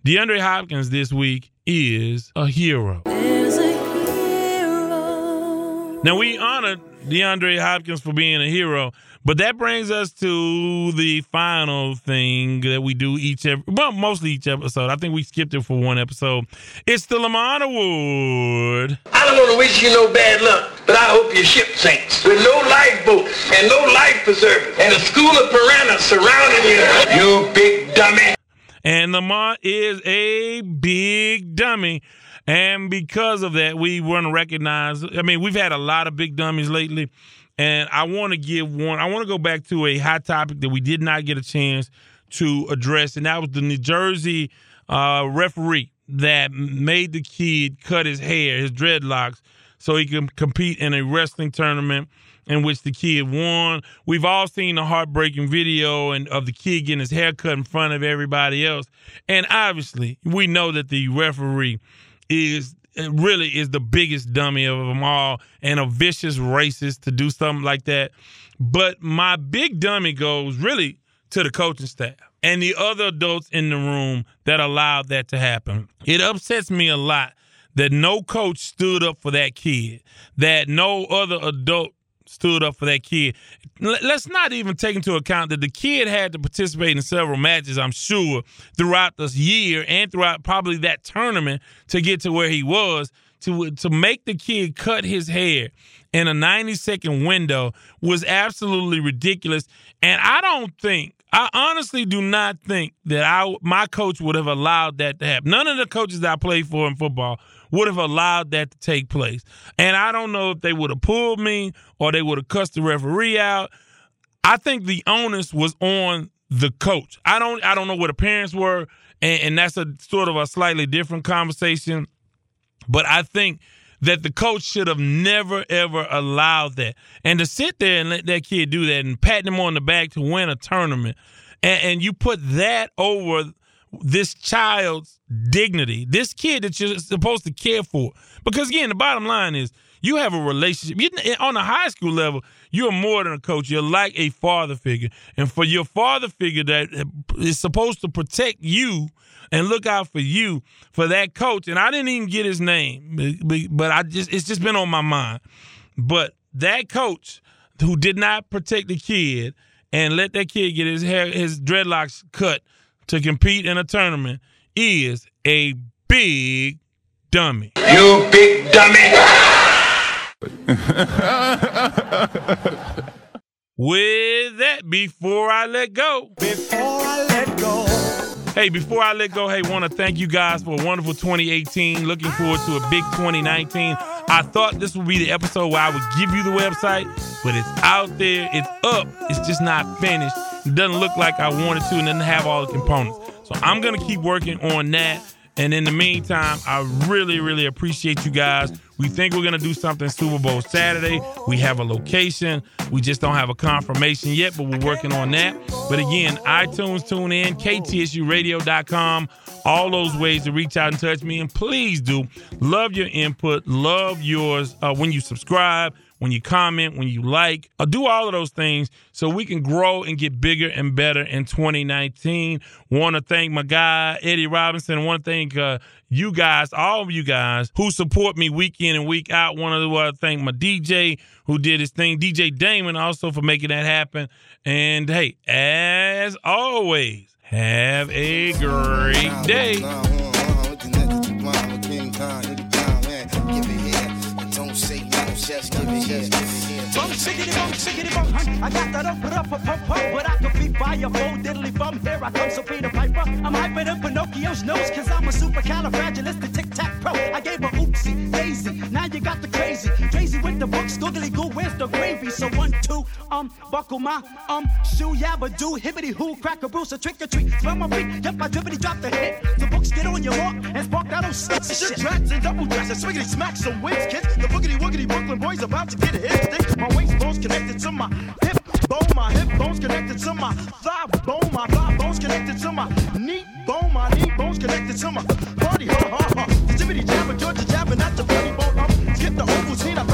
DeAndre Hopkins this week is a hero. Now we honor DeAndre Hopkins for being a hero, but that brings us to the final thing that we do each every, well, mostly each episode. I think we skipped it for one episode. It's the Lamont Award. I don't want to wish you no bad luck, but I hope your ship sinks with no lifeboats and no life preservers and a school of piranhas surrounding you. You big dummy. And Lamont is a big dummy. And because of that, we want to recognize. I mean, we've had a lot of big dummies lately. And I want to give one, I want to go back to a hot topic that we did not get a chance to address. And that was the New Jersey uh, referee that made the kid cut his hair, his dreadlocks, so he can compete in a wrestling tournament in which the kid won. We've all seen the heartbreaking video and of the kid getting his hair cut in front of everybody else. And obviously, we know that the referee is really is the biggest dummy of them all and a vicious racist to do something like that. But my big dummy goes really to the coaching staff. and the other adults in the room that allowed that to happen. It upsets me a lot that no coach stood up for that kid, that no other adult stood up for that kid. Let's not even take into account that the kid had to participate in several matches, I'm sure, throughout this year and throughout probably that tournament to get to where he was. To, to make the kid cut his hair in a 90 second window was absolutely ridiculous. And I don't think, I honestly do not think that I my coach would have allowed that to happen. None of the coaches that I played for in football would have allowed that to take place. And I don't know if they would have pulled me or they would have cussed the referee out. I think the onus was on the coach. I don't I don't know where the parents were, and, and that's a sort of a slightly different conversation. But I think that the coach should have never ever allowed that. And to sit there and let that kid do that and pat him on the back to win a tournament, and, and you put that over this child's dignity, this kid that you're supposed to care for. Because again, the bottom line is you have a relationship. You, on a high school level, you're more than a coach. You're like a father figure. And for your father figure that is supposed to protect you and look out for you, for that coach, and I didn't even get his name, but I just it's just been on my mind. But that coach who did not protect the kid and let that kid get his hair, his dreadlocks cut to compete in a tournament is a big dummy. You big dummy. With that, before I let go, Before I let go. Hey, before I let go, hey, want to thank you guys for a wonderful 2018. Looking forward to a big 2019. I thought this would be the episode where I would give you the website, but it's out there, it's up, it's just not finished. Doesn't look like I wanted to and doesn't have all the components. So I'm gonna keep working on that. And in the meantime, I really, really appreciate you guys. We think we're going to do something Super Bowl Saturday. We have a location. We just don't have a confirmation yet, but we're working on that. But again, iTunes, tune in, ktsuradio.com, all those ways to reach out and touch me. And please do love your input, love yours uh, when you subscribe, when you comment, when you like. Uh, do all of those things so we can grow and get bigger and better in 2019. Want to thank my guy, Eddie Robinson. Want to thank uh, you guys, all of you guys who support me week in and week out. Want to uh, thank my DJ who did his thing, DJ Damon, also for making that happen. And hey, as always, have a great day. Bum chickity bum chickity bum. I got that up, up, up, up, up, but I could be fire, full diddly bum. Here I come, so Peter Piper. I'm hyping up Pinocchio's nose, cause I'm a supercalifragilistic tic tac pro. I gave her oopsie, daisy. Now you got the crazy. Crazy with the books, googly goo, where's the gravy? So one, two, um, buckle my, um, shoe, yabba do, hibbity hoo, crack a bruise, a trick or treat. Smell my feet, yep, I drippity drop the hit. The books get on your walk and spark that old sexy shit. Tracks and double dresses, swiggity smack some wins, kids. The boogity woogity Brooklyn boys about to get a hit stick. My waist bones connected to my hip bone. My hip bones connected to my thigh bone. My thigh bones connected to my knee bone. My knee bones connected to my body. Ha ha ha. The jibbity jabber, Georgia jabber, not the funny bone. Um, skip the oval scene. I